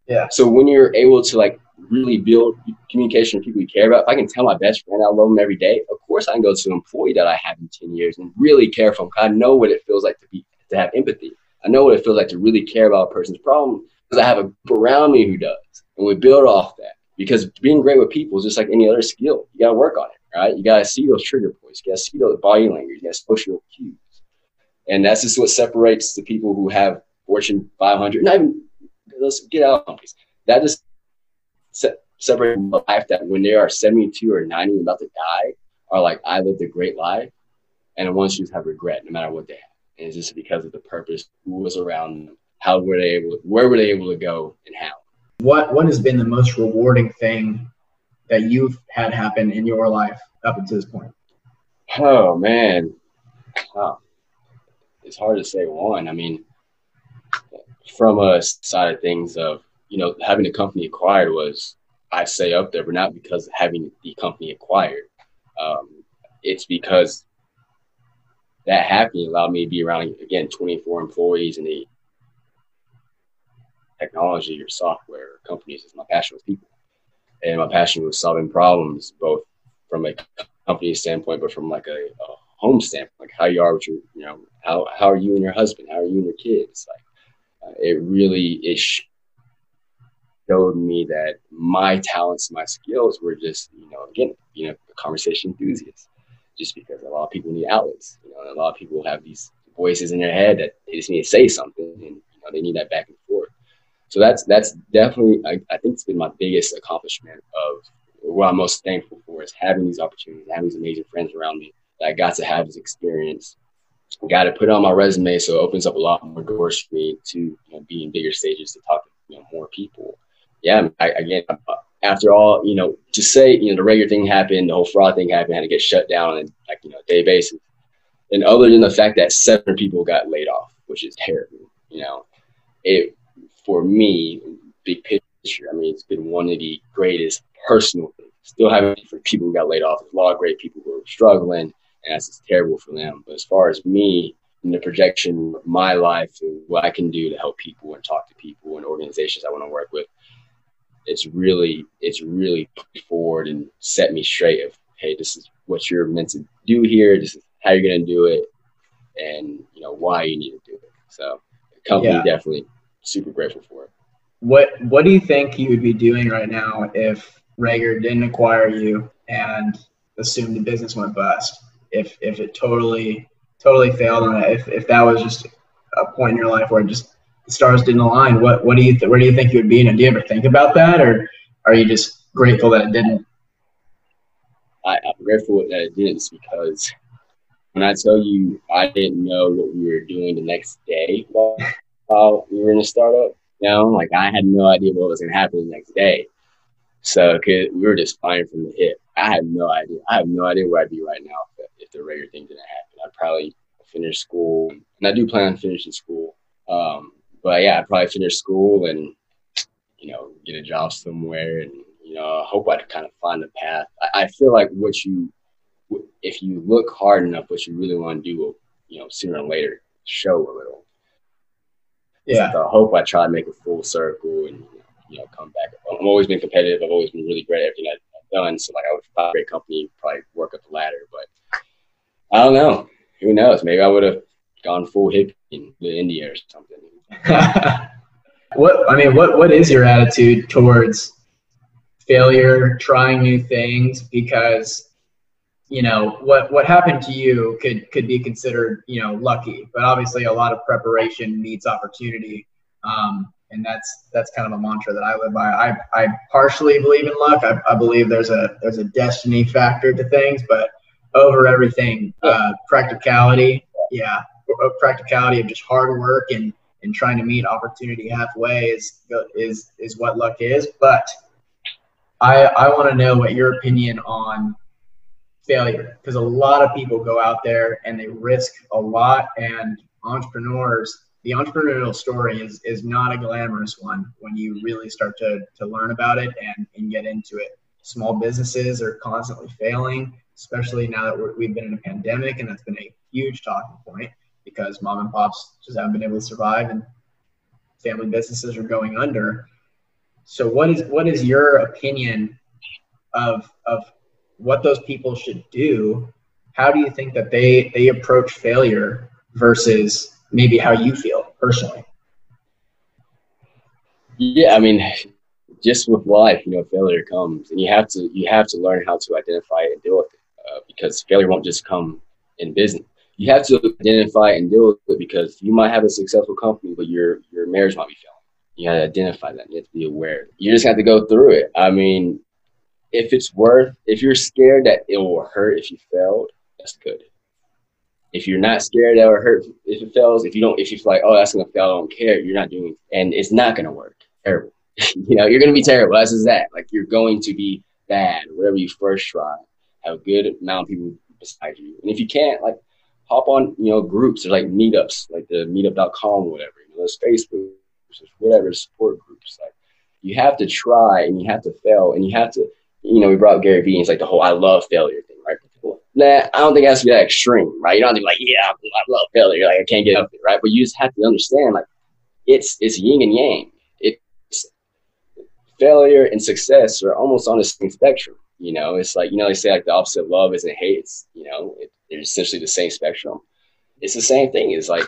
Speaker 2: Yeah.
Speaker 1: So when you're able to like really build communication with people you care about, if I can tell my best friend I love them every day, of course I can go to an employee that I have in ten years and really care for them. I know what it feels like to be to have empathy. I know what it feels like to really care about a person's problem because I have a group around me who does. And we build off that because being great with people is just like any other skill. You got to work on it, right? You got to see those trigger points. You got to see those body language. You got to social cues. And that's just what separates the people who have Fortune 500, not even, let's get out of companies. That just se- separates life that when they are 72 or 90 about to die are like, I lived a great life. And the ones who have regret no matter what they have and it's just because of the purpose, who was around them, how were they able, where were they able to go, and how.
Speaker 2: What What has been the most rewarding thing that you've had happen in your life up until this point?
Speaker 1: Oh man, oh. it's hard to say one. I mean, from a side of things of you know having the company acquired was I say up there, but not because having the company acquired. Um, it's because that happening allowed me to be around again 24 employees in the technology or software companies is my passion with people and my passion was solving problems both from a company standpoint but from like a, a home standpoint like how you are with your you know how, how are you and your husband how are you and your kids like uh, it really is showed me that my talents, my skills were just, you know, again, being a conversation enthusiast. Just because a lot of people need outlets, you know, a lot of people have these voices in their head that they just need to say something, and you know, they need that back and. So that's that's definitely, I, I think, it's been my biggest accomplishment of what I'm most thankful for is having these opportunities, having these amazing friends around me that I got to have this experience got to put on my resume so it opens up a lot more doors for me to you know, be in bigger stages to talk to you know more people. Yeah, I, again, uh, after all, you know, to say you know the Reagor thing happened, the whole fraud thing happened, had to get shut down on like you know day basis. And other than the fact that seven people got laid off, which is terrible, you know, it for me, big picture. I mean, it's been one of the greatest personal things. Still having different people who got laid off. There's a lot of great people who are struggling and that's just terrible for them. But as far as me and the projection of my life and what I can do to help people and talk to people and organizations I want to work with, it's really it's really put forward and set me straight of hey, this is what you're meant to do here. This is how you're going to do it, and you know why you need to do it. So, the company yeah. definitely super grateful for it.
Speaker 2: What What do you think you would be doing right now if Reagor didn't acquire you and assumed the business went bust? if if it totally totally failed on it, if if that was just a point in your life where just the stars didn't align, what what do you th- where do you think you would be? And do you ever think about that, or are you just grateful that it didn't?
Speaker 1: I, I'm grateful that it didn't because when I tell you I didn't know what we were doing the next day while, while we were in a startup, you know, like I had no idea what was going to happen the next day. So we were just flying from the hip. I had no idea. I have no idea where I'd be right now if the Reagor thing didn't happen. I'd probably finish school, and I do plan on finishing school. Um, but yeah, I'd probably finish school and you know get a job somewhere, and you know I hope I'd kind of find a path. I, I feel like what you, if you look hard enough, what you really want to do will, you know, sooner or later show a little. Yeah. So I hope I try to make a full circle and you know come back. I've always been competitive. I've always been really great at everything I've done. So like I would find a great company, probably work up the ladder. But I don't know. Who knows? Maybe I would have gone full hippie in the India or something.
Speaker 2: what I mean, what what is your attitude towards failure, trying new things? Because you know what what happened to you could could be considered you know lucky, but obviously a lot of preparation meets opportunity. Um, and that's that's kind of a mantra that I live by. I, I partially believe in luck. I, I believe there's a there's a destiny factor to things, but over everything. Uh, practicality, yeah, practicality of just hard work and and trying to meet opportunity halfway is is is what luck is. But I I want to know what your opinion on failure because a lot of people go out there and they risk a lot and entrepreneurs the entrepreneurial story is is not a glamorous one when you really start to to learn about it and and get into it small businesses are constantly failing especially now that we have been in a pandemic, and that's been a huge talking point because mom and pops just haven't been able to survive, and family businesses are going under. So, what is what is your opinion of of what those people should do? How do you think that they they approach failure versus maybe how you feel personally?
Speaker 1: Yeah, I mean, just with life, you know, failure comes, and you have to you have to learn how to identify it and deal with it uh, because failure won't just come in business. You have to identify and deal with it because you might have a successful company, but your your marriage might be failing. You have to identify that. You have to be aware. You just have to go through it. I mean, if it's worth, if you're scared that it will hurt if you failed, that's good. If you're not scared that will hurt if it fails, if you don't, if you feel like, oh, that's gonna fail, I don't care, you're not doing, and it's not gonna work. Terrible. you know, you're gonna be terrible. That's just that. Like you're going to be bad, whatever you first try have a good amount of people beside you. And if you can't, like hop on, you know, groups or like meetups, like the meetup.com, whatever, you know, those Facebook whatever support groups. Like you have to try and you have to fail and you have to, you know, we brought Gary Vee and it's like the whole I love failure thing, right? Nah, I don't think it has to be that extreme, right? You don't have to be like, yeah, I love failure. Like I can't get up right? But you just have to understand like it's it's yin and yang. It's failure and success are almost on the same spectrum. You know, it's like you know they say like the opposite of love isn't hate. It's you know it, they're essentially the same spectrum. It's the same thing. It's like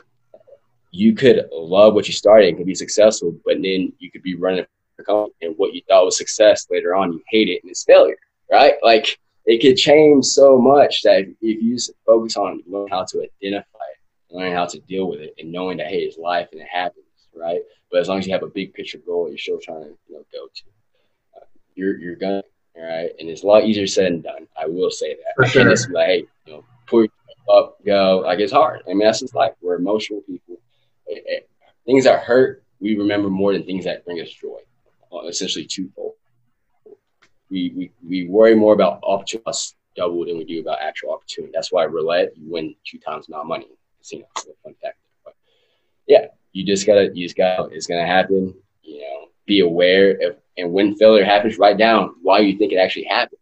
Speaker 1: you could love what you started and could be successful, but then you could be running company and what you thought was success later on, you hate it and it's failure, right? Like it could change so much that if, you focus on learning how to identify it, learning how to deal with it, and knowing that hey, it's life and it happens, right? But as long as you have a big picture goal, you're still trying to you know go to, uh, you're you're gonna all right, and it's a lot easier said than done. I will say that.
Speaker 2: For sure.
Speaker 1: just like, hey, you know, pull yourself up, go. Like it's hard. I mean, that's just life. We're emotional people. It- it- things that hurt, we remember more than things that bring us joy. Uh, essentially, twofold. We, we we worry more about opportunity double than we do about actual opportunity. That's why roulette, you win two times amount of money. Casino, so fun fact. But yeah, you just gotta, you just gotta, it's gonna happen. You know, be aware of, and when failure happens, write down why you think it actually happened,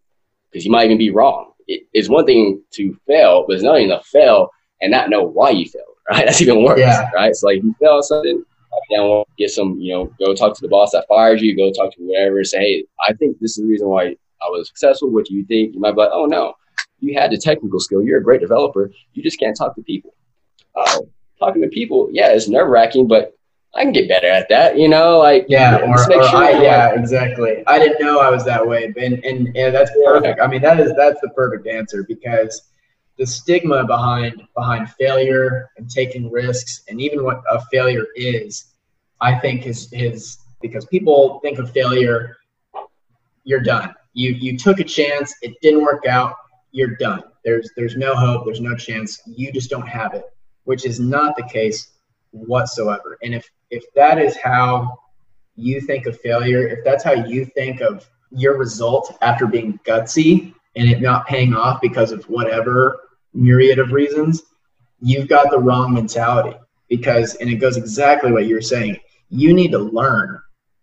Speaker 1: because you might even be wrong. It, it's one thing to fail, but it's another thing to fail and not know why you failed. Right? That's even worse.
Speaker 2: Yeah.
Speaker 1: Right? So like, you fail something, down, get some, you know, go talk to the boss that fired you, go talk to whoever, say, hey, I think this is the reason why I was successful. What do you think? You might be like, oh no, you had the technical skill. You're a great developer. You just can't talk to people. Oh, talking to people, yeah, it's nerve wracking, but I can get better at that. You know, like
Speaker 2: Yeah, or,
Speaker 1: just make
Speaker 2: or
Speaker 1: sure
Speaker 2: I, yeah, exactly. I didn't know I was that way, and and yeah, that's perfect. I mean, that is that's the perfect answer because the stigma behind behind failure and taking risks, and even what a failure is, I think is is because people think of failure, you're done. You you took a chance, it didn't work out, you're done. There's there's no hope, there's no chance. You just don't have it, which is not the case whatsoever. And if if that is how you think of failure, if that's how you think of your result after being gutsy and it not paying off because of whatever myriad of reasons, you've got the wrong mentality. Because, and it goes exactly what you're saying, you need to learn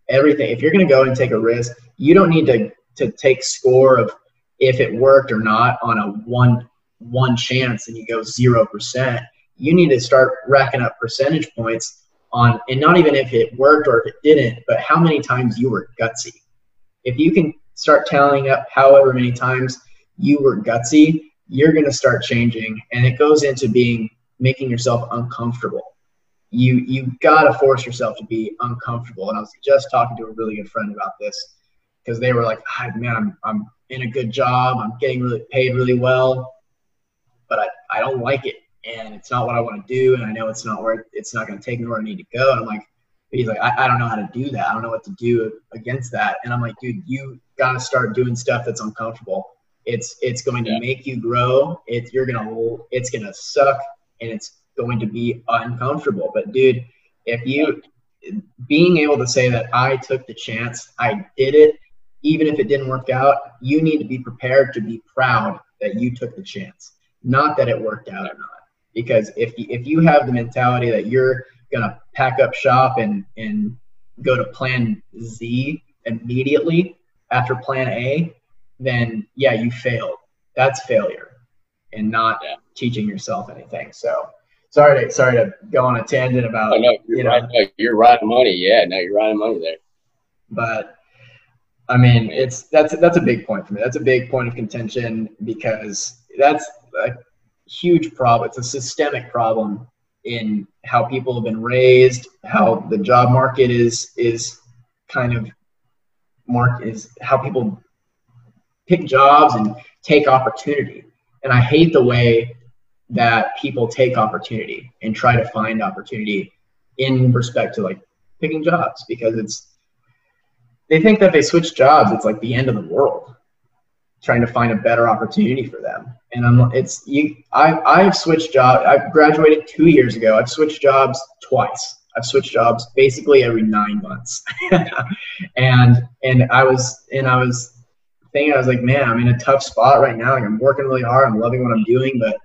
Speaker 2: everything. If you're going to go and take a risk, you don't need to, to take score of if it worked or not on a one one chance and you go zero percent. You need to start racking up percentage points on and not even if it worked or if it didn't, but how many times you were gutsy. If you can start tallying up however many times you were gutsy, you're going to start changing and it goes into being making yourself uncomfortable. You you got to force yourself to be uncomfortable. And I was just talking to a really good friend about this because they were like, ah, "Man, I'm I'm in a good job. I'm getting really paid really well, but I, I don't like it and it's not what I want to do, and I know it's not where it's not going to take me where I need to go. And I'm like, he's like, I, I don't know how to do that. I don't know what to do against that. And I'm like, dude, you got to start doing stuff that's uncomfortable. It's it's going to
Speaker 1: Yeah.
Speaker 2: make you grow. It's you're gonna it's gonna suck, and it's going to be uncomfortable. But dude, if you being able to say that I took the chance, I did it, even if it didn't work out, you need to be prepared to be proud that you took the chance, not that it worked out or not because if you, if you have the mentality that you're gonna pack up shop and and go to plan Z immediately after plan A, then yeah, you failed. That's failure, and not
Speaker 1: Yeah.
Speaker 2: teaching yourself anything. So sorry to sorry to go on a tangent about
Speaker 1: Oh, no, you're
Speaker 2: you know.
Speaker 1: right. No, you're right money. Yeah, no, you're right on money there.
Speaker 2: but I mean, it's that's that's a big point for me. That's a big point of contention because that's a huge problem. It's a systemic problem in how people have been raised, how the job market is is kind of mark is how people pick jobs and take opportunity. And I hate the way that people take opportunity and try to find opportunity in respect to like picking jobs because it's they think that they switch jobs, it's like the end of the world. Trying to find a better opportunity for them, and I'm it's you. I I've switched jobs. I graduated two years ago. I've switched jobs twice. I've switched jobs basically every nine months, and and I was and I was thinking I was like, man, I'm in a tough spot right now. Like I'm working really hard. I'm loving what I'm doing, but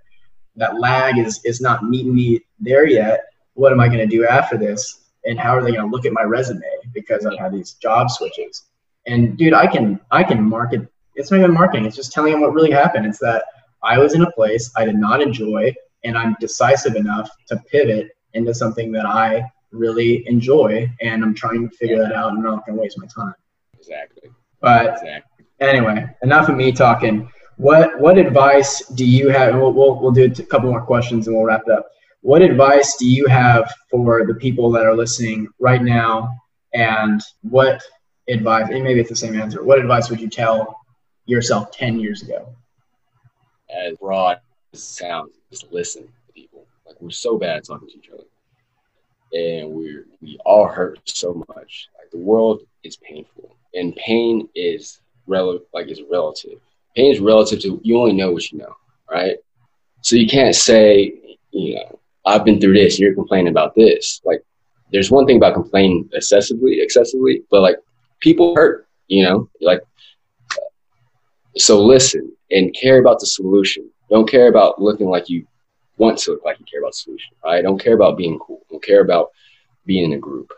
Speaker 2: that lag is is not meeting me there yet. What am I going to do after this? And how are they going to look at my resume because I've had these job switches? And dude, I can I can market. It's not even marketing. It's just telling them what really happened. It's that I was in a place I did not enjoy, and I'm decisive enough to pivot into something that I really enjoy, and I'm trying to figure that out. and I'm not going to waste my time.
Speaker 1: Exactly.
Speaker 2: But
Speaker 1: Exactly.
Speaker 2: Anyway, enough of me talking. What what advice do you have? We'll, we'll, we'll do a couple more questions and we'll wrap it up. What advice do you have for the people that are listening right now? And what advice? And maybe it's the same answer. What advice would you tell yourself ten years ago?
Speaker 1: As broad as it sounds, just listen to people. Like we're so bad at talking to each other, and we're we all hurt so much. Like the world is painful, and pain is rel like is relative. Pain is relative to you only know what you know, right? So you can't say, you know, I've been through this, you're complaining about this. Like there's one thing about complaining excessively, excessively, but like people hurt, you know, like so listen and care about the solution. Don't care about looking like you want to look like you care about the solution, right? Don't care about being cool. Don't care about being in a group.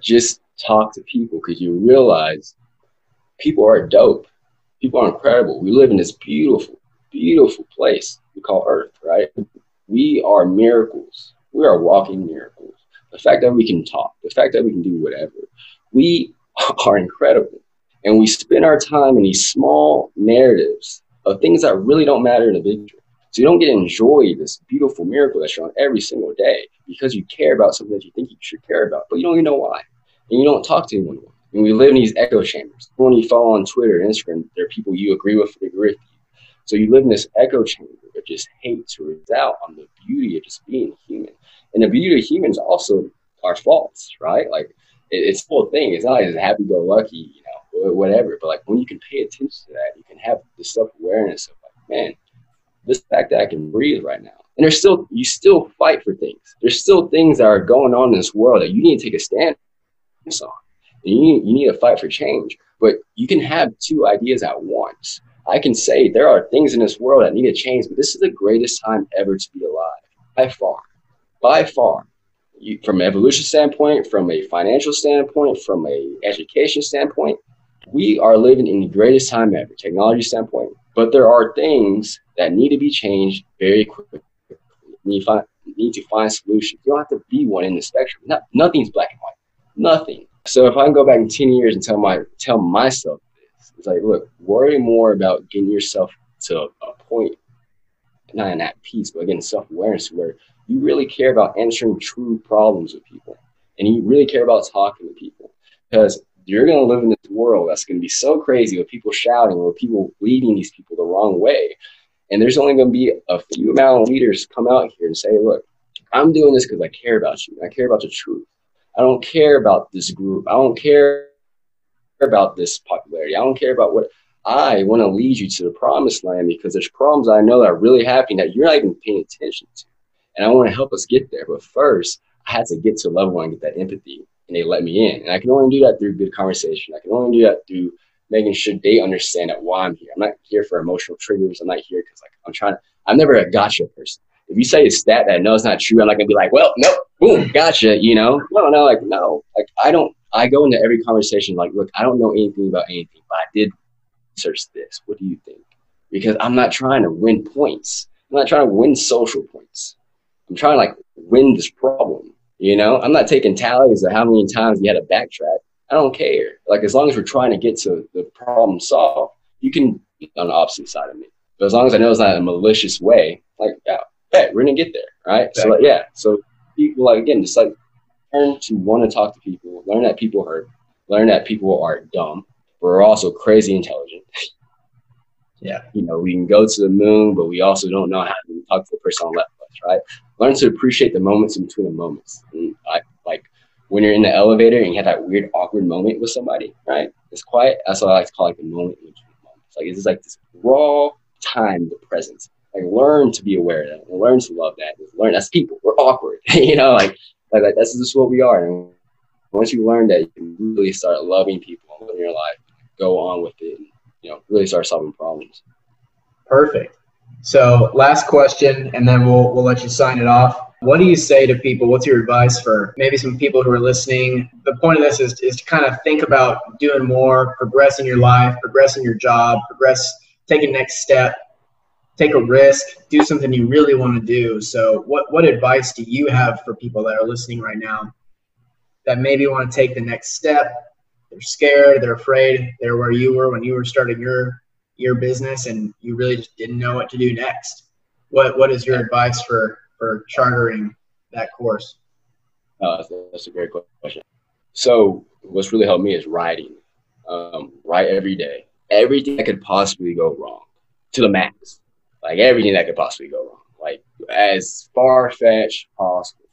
Speaker 1: Just talk to people because you realize people are dope. People are incredible. We live in this beautiful, beautiful place we call Earth, right? We are miracles. We are walking miracles. The fact that we can talk, the fact that we can do whatever, we are incredible. And we spend our time in these small narratives of things that really don't matter in the big picture. So you don't get to enjoy this beautiful miracle that's shown every single day because you care about something that you think you should care about, but you don't even know why. And you don't talk to anyone. And we live in these echo chambers. When you follow on Twitter and Instagram, there are people you agree with and agree with you. So you live in this echo chamber of just hate to out on the beauty of just being human. And the beauty of humans also are faults, right? Like it, it's full thing. It's not like happy go lucky, you know, whatever. But like when you can pay attention to that, you can have the self awareness of like, man, this fact that I can breathe right now. And there's still you still fight for things. There's still things that are going on in this world that you need to take a stand on. You need, you need to fight for change. But you can have two ideas at once. I can say there are things in this world that need to change, but this is the greatest time ever to be alive, by far, by far. You, from an evolution standpoint, from a financial standpoint, from a education standpoint, we are living in the greatest time ever, technology standpoint. But there are things that need to be changed very quickly. You find, need to find solutions. You don't have to be one in the spectrum. Not, nothing's black and white. Nothing. So if I can go back in 10 years and tell my tell myself this, it's like, look, worry more about getting yourself to a point, not in that peace, but again, self-awareness where you really care about answering true problems with people. And you really care about talking to people. Because you're to live in this world that's to be so crazy with people shouting, with people leading these people the wrong way. And there's only to be a few amount of leaders come out here and say, look, I'm doing this because I care about you. I care about the truth. I don't care about this group. I don't care about this popularity. I don't care about what I want to lead you to the promised land because there's problems I know that are really happening that you're not even paying attention to. And I want to help us get there. But first, I had to get to level one and get that empathy and they let me in. And I can only do that through good conversation. I can only do that through making sure they understand that why I'm here. I'm not here for emotional triggers. I'm not here because like I'm trying to I'm never a gotcha person. If you say a stat that no, it's not true, I'm not gonna be like, well, no, boom, gotcha, you know? No, no, like no. Like I don't I go into every conversation like, look, I don't know anything about anything, but I did research this. What do you think? Because I'm not trying to win points. I'm not trying to win social points. I'm trying to like win this problem. You know, I'm not taking tallies of how many times you had to backtrack. I don't care. Like as long as we're trying to get to the problem solved, you can be on the opposite side of me. But as long as I know it's not a malicious way, like yeah, bet we're gonna get there, right? Exactly. So like, yeah, so people like again, just like learn to want to talk to people, learn that people hurt, learn that people are dumb, but we're also crazy intelligent.
Speaker 2: yeah,
Speaker 1: you know, we can go to the moon, but we also don't know how to talk to the person on left of us, right? Learn to appreciate the moments in between the moments. And I, like when you're in the elevator and you have that weird awkward moment with somebody, right? It's quiet. That's what I like to call like the moment in between moments. Like it's just like this raw time, the presence. Like learn to be aware of that. And learn to love that. Learn that's people. We're awkward. you know, like, like like that's just what we are. And once you learn that, you really start loving people in your life. Go on with it. And, you know, really start solving problems.
Speaker 2: Perfect. So last question, and then we'll we'll let you sign it off. What do you say to people? What's your advice for maybe some people who are listening? The point of this is, is to kind of think about doing more, progressing your life, progressing your job, progress, take a next step, take a risk, do something you really want to do. So, what, what advice do you have for people that are listening right now that maybe want to take the next step? They're scared, they're afraid, they're where you were when you were starting your your business and you really just didn't know what to do next. What what is your advice for for chartering that course?
Speaker 1: Uh, that's a great question. So what's really helped me is writing. Um, write every day. Everything that could possibly go wrong to the max. Like everything that could possibly go wrong. Like as far fetched possible.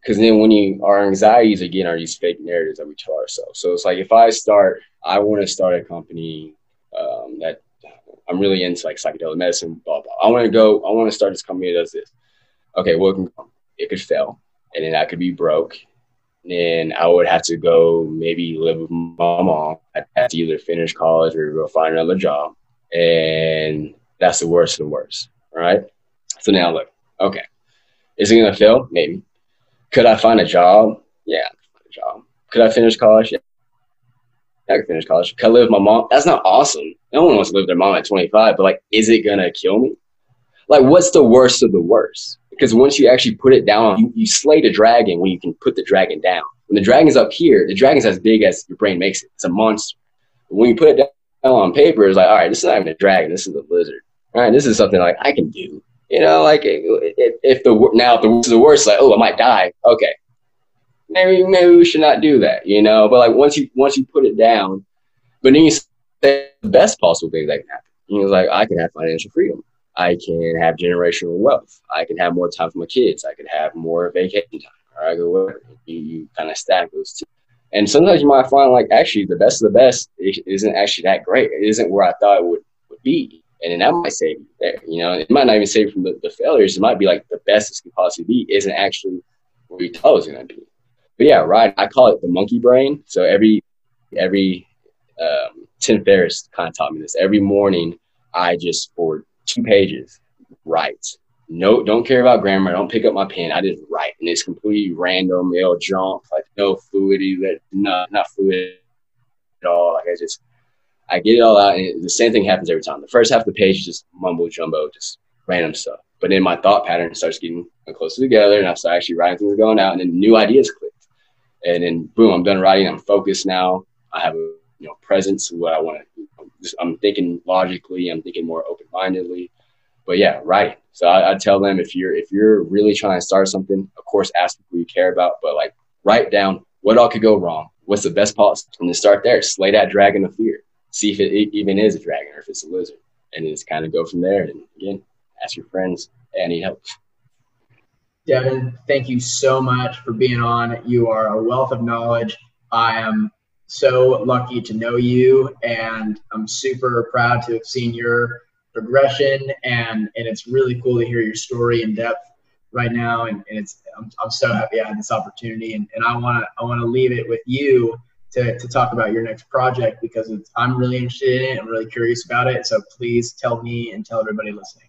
Speaker 1: Because then when you our anxieties again are these fake narratives that we tell ourselves. So it's like if I start, I want to start a company um, that I'm really into like psychedelic medicine, blah blah. I want to go. I want to start this company that does this. Okay, well, it, can, it could fail, and then I could be broke. Then I would have to go maybe live with my mom. I'd have to either finish college or go find another job, and that's the worst of the worst. Right. So now look, okay, is it gonna fail? Maybe. Could I find a job? Yeah, a job. Could I finish college? Yeah. I could finish college. Could I live with my mom? That's not awesome. No one wants to live with their mom at 25, but like, is it gonna kill me? Like, what's the worst of the worst? Because once you actually put it down, you, you slay the dragon when you can put the dragon down. When the dragon's up here, the dragon's as big as your brain makes it. It's a monster. But when you put it down on paper, it's like, all right, this is not even a dragon. This is a lizard. This is something like I can do. You know, like if, if the now if the worst is the worst, like oh, I might die. Okay, maybe maybe we should not do that. You know, but like once you once you put it down, but then you say the best possible thing that can happen. You know, like I can have financial freedom. I can have generational wealth. I can have more time for my kids. I can have more vacation time. Or I go whatever. You, you kind of stack those two. And sometimes you might find like actually the best of the best isn't actually that great. It isn't where I thought it would, would be and then that might save you there. You know, it might not even save you from the, the failures. It might be like the best this could possibly be isn't actually where you thought it was going to be. But yeah, right. I call it the monkey brain. So every every um, Tim Ferriss kind of taught me this. Every morning, I just for two pages write. No, don't care about grammar. Don't pick up my pen. I just write, and it's completely random. It'll jump like no fluidity, that not not fluid at all. Like I just I get it all out, and the same thing happens every time. The first half of the page is just mumbo jumbo, just random stuff. But then my thought pattern starts getting closer together, and I start actually writing things going out, and then new ideas click. And then boom, I'm done writing. I'm focused now. I have a you know presence of what I want to. I'm thinking logically. I'm thinking more open mindedly. But yeah, writing. So I, I tell them if you're if you're really trying to start something, of course, ask people you care about, but like write down what all could go wrong. What's the best policy? And then start there. Slay that dragon of fear see if it even is a dragon or if it's a lizard, and just kind of go from there. And again, ask your friends, hey, I need help.
Speaker 2: Devin, thank you so much for being on. You are a wealth of knowledge. I am so lucky to know you, and I'm super proud to have seen your progression. And and it's really cool to hear your story in depth right now. And, and it's I'm, I'm so happy I had this opportunity. And, and I want to I want to leave it with you to, to talk about your next project because I'm really interested in it. I'm really curious about it. So please tell me and tell everybody listening.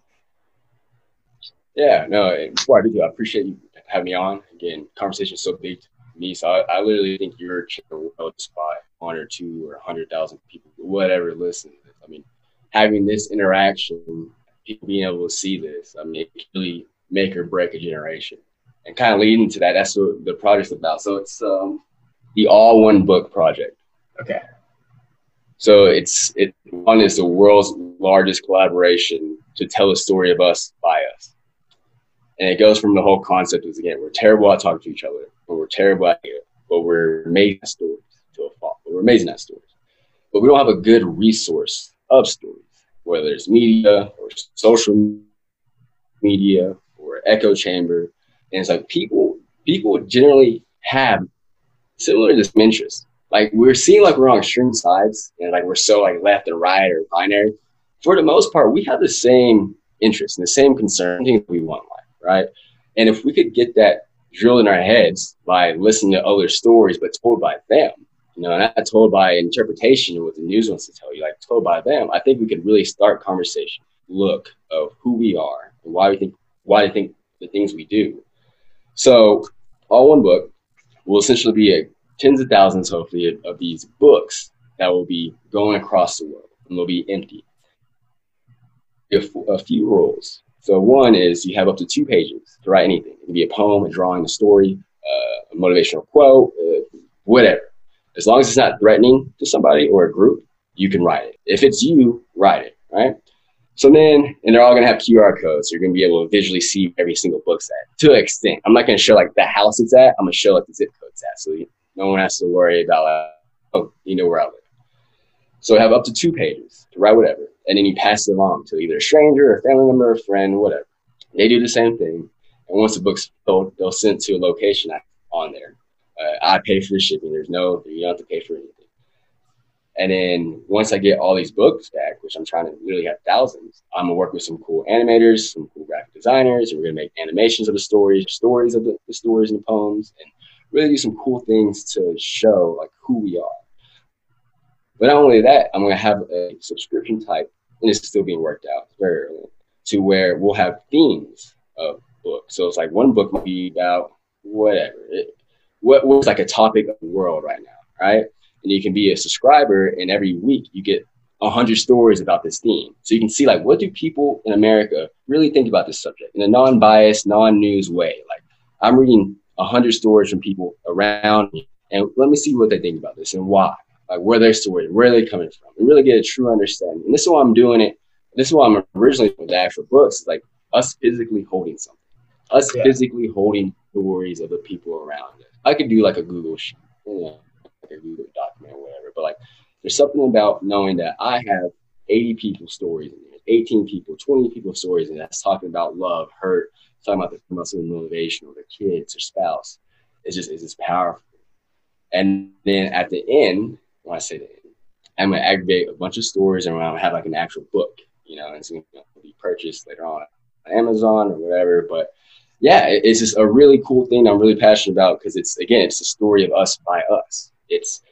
Speaker 1: Yeah, no, before I do, I appreciate you having me on. Again, conversation so big to me. So I, I literally think you're changing the by one or two or a hundred thousand people, whatever listen. I mean, having this interaction, people being able to see this, I mean, it really make or break a generation. And kind of leading to that, that's what the project's about. So it's um, the all one book project.
Speaker 2: Okay.
Speaker 1: So it's it one is the world's largest collaboration to tell a story of us by us. And it goes from the whole concept is again, we're terrible at talking to each other, but we're terrible at it, but we're amazing at stories to a fault. But we're amazing at stories. But we don't have a good resource of stories, whether it's media or social media or echo chamber. And it's like people people generally have similar to some interests. Like we're seeing like we're on extreme sides and like we're so like left and right or binary. For the most part, we have the same interests and the same concern things we want in life, right? And if we could get that drilled in our heads by listening to other stories, but told by them, you know, not told by interpretation of what the news wants to tell you, like told by them, I think we could really start conversation, look of who we are and why we think why we think the things we do. So all one book, will essentially be a, tens of thousands, hopefully, of, of these books that will be going across the world and will be empty. A, a few rules. So one is you have up to two pages to write anything. It can be a poem, a drawing, a story, uh, a motivational quote, uh, whatever. As long as it's not threatening to somebody or a group, you can write it. If it's you, write it, right? So then, and they're all gonna have QR codes. So you're gonna be able to visually see every single book's at to an extent. I'm not gonna show like the house it's at. I'm gonna show like the zip code's at. So No one has to worry about like, oh, you know where I live. So I have up to two pages to write whatever, and then you pass it along to either a stranger, a family member, a friend, whatever. They do the same thing, and once the book's sold, they'll send to a location on there. Uh, I pay for the shipping. There's no, you don't have to pay for anything. And then once I get all these books back, which I'm trying to literally have thousands, I'm gonna work with some cool animators, some cool graphic designers, and we're gonna make animations of the stories, stories of the, the stories and the poems, and really do some cool things to show like who we are. But not only that, I'm gonna have a subscription type, and it's still being worked out very early, to where we'll have themes of books. So it's like one book might be about whatever, it, what was like a topic of the world right now, right? And you can be a subscriber, and every week you get a hundred stories about this theme. So you can see like what do people in America really think about this subject in a non-biased, non-news way. Like I'm reading a hundred stories from people around me, and let me see what they think about this and why. Like where their stories, where are they coming from, and really get a true understanding. And this is why I'm doing it. This is why I'm originally with the actual books, like us physically holding something, us yeah. physically holding stories of the people around us. I could do like a Google sheet, you know, a document or whatever, but like there's something about knowing that I have 80 people stories in there, 18 people, 20 people stories, and that's talking about love, hurt, talking about the muscle motivation or their kids or spouse. It's just it's just powerful. And then at the end, when I say the end, I'm gonna aggregate a bunch of stories and I'm gonna have like an actual book, you know, and it's gonna be purchased later on on Amazon or whatever. But yeah, it's just a really cool thing I'm really passionate about because it's again, it's a story of us by us. It's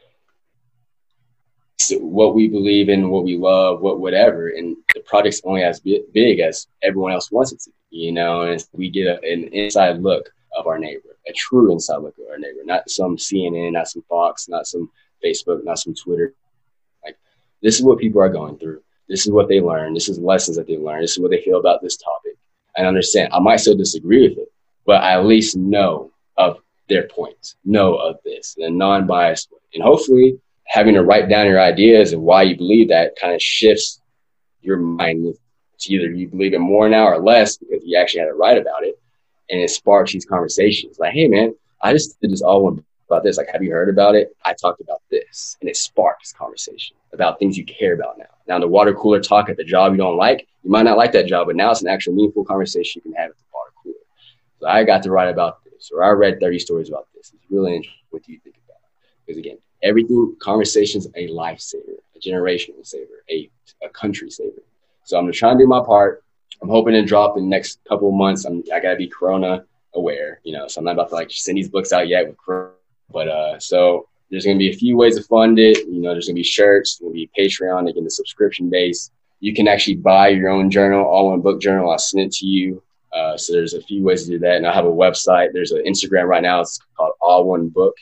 Speaker 1: what we believe in, what we love, what whatever, and the project's only as big as everyone else wants it to. You know, and we get a, an inside look of our neighbor, a true inside look of our neighbor, not some CNN, not some Fox, not some Facebook, not some Twitter. Like this is what people are going through. This is what they learn. This is lessons that they learn. This is what they feel about this topic. And understand. I might still disagree with it, but I at least know of their points, know of this. In a non-biased way, and hopefully having to write down your ideas and why you believe that kind of shifts your mind to either you believe it more now or less because you actually had to write about it. And it sparks these conversations. Like hey man i just did this all one about this. Like have you heard about it? I talked about this. And it sparks conversation about things you care about now. Now the water cooler talk at the job you don't like you might not like that job but now it's an actual meaningful conversation you can have at the water cooler. So i got to write about this or i read 30 stories about this it's really interesting what do you think about it because again everything conversations a lifesaver, a generational saver, a, a country saver. So I'm gonna try and do my part. I'm hoping to drop in the next couple months. I'm I gotta be Corona aware, you know. So I'm not about to like send these books out yet with Corona. But uh, so there's gonna be a few ways to fund it. You know, there's gonna be shirts, gonna be Patreon, again the subscription base. You can actually buy your own journal, all one book journal. I'll send it to you. Uh, so there's a few ways to do that, and I have a website. There's an Instagram right now. It's called All One Book.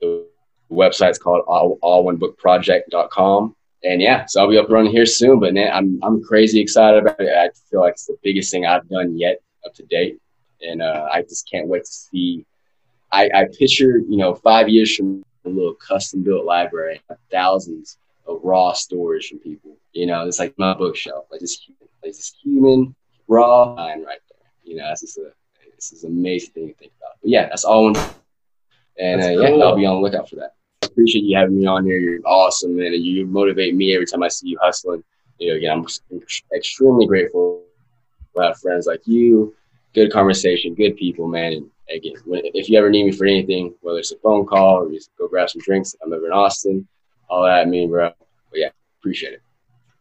Speaker 1: The website's called all, one book allonebookproject.com. And yeah, so I'll be up and running here soon. But man, I'm I'm crazy excited about it. I feel like it's the biggest thing I've done yet up to date, and uh, I just can't wait to see. I, I picture you know five years from a little custom built library, thousands of raw stories from people. You know, it's like my bookshelf, like this human, like this human raw mind right. You know, it's just a this is an amazing thing to think about. But yeah, that's all. One, and uh, cool. yeah, I'll be on the lookout for that appreciate you having me on here. You're awesome, man, and you motivate me every time I see you hustling. You know, again, I'm extremely grateful to have friends like you. Good conversation, good people, man. And again, if you ever need me for anything, whether it's a phone call or just go grab some drinks, I'm over in Austin. All that I mean, bro. But yeah, appreciate it.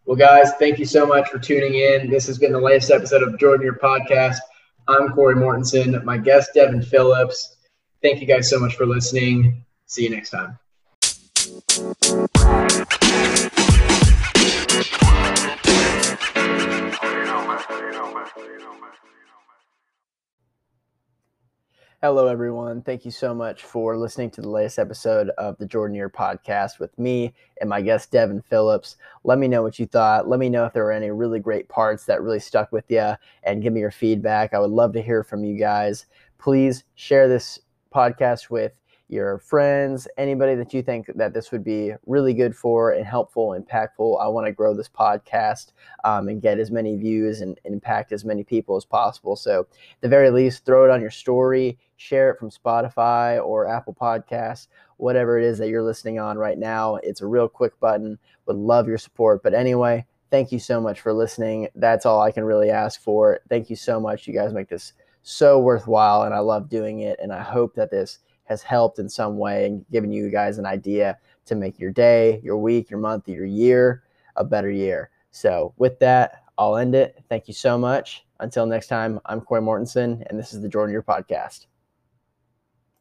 Speaker 2: Well, guys, thank you so much for tuning in. This has been the latest episode of Jordan Year Podcast. I'm Corey Mortensen. My guest, Devin Phillips. Thank you guys so much for listening. See you next time.
Speaker 3: Hello, everyone. Thank you so much for listening to the latest episode of the Jordan Year podcast with me and my guest, Devin Phillips. Let me know what you thought. Let me know if there were any really great parts that really stuck with you and give me your feedback. I would love to hear from you guys. Please share this podcast with
Speaker 2: your friends, anybody that you think that this would be really good for and helpful, impactful. I want to grow this podcast um, and get as many views and, impact as many people as possible. So, the very least, throw it on your story, share it from Spotify or Apple Podcasts, whatever it is that you're listening on right now. It's a real quick button. Would love your support. But anyway, thank you so much for listening. That's all I can really ask for. Thank you so much. You guys make this so worthwhile, and I love doing it. And I hope that this has helped in some way and given you guys an idea to make your day, your week, your month, your year a better year. So, with that, I'll end it. Thank you so much. Until next time, I'm Corey Mortensen, and this is the Jordan Year Podcast.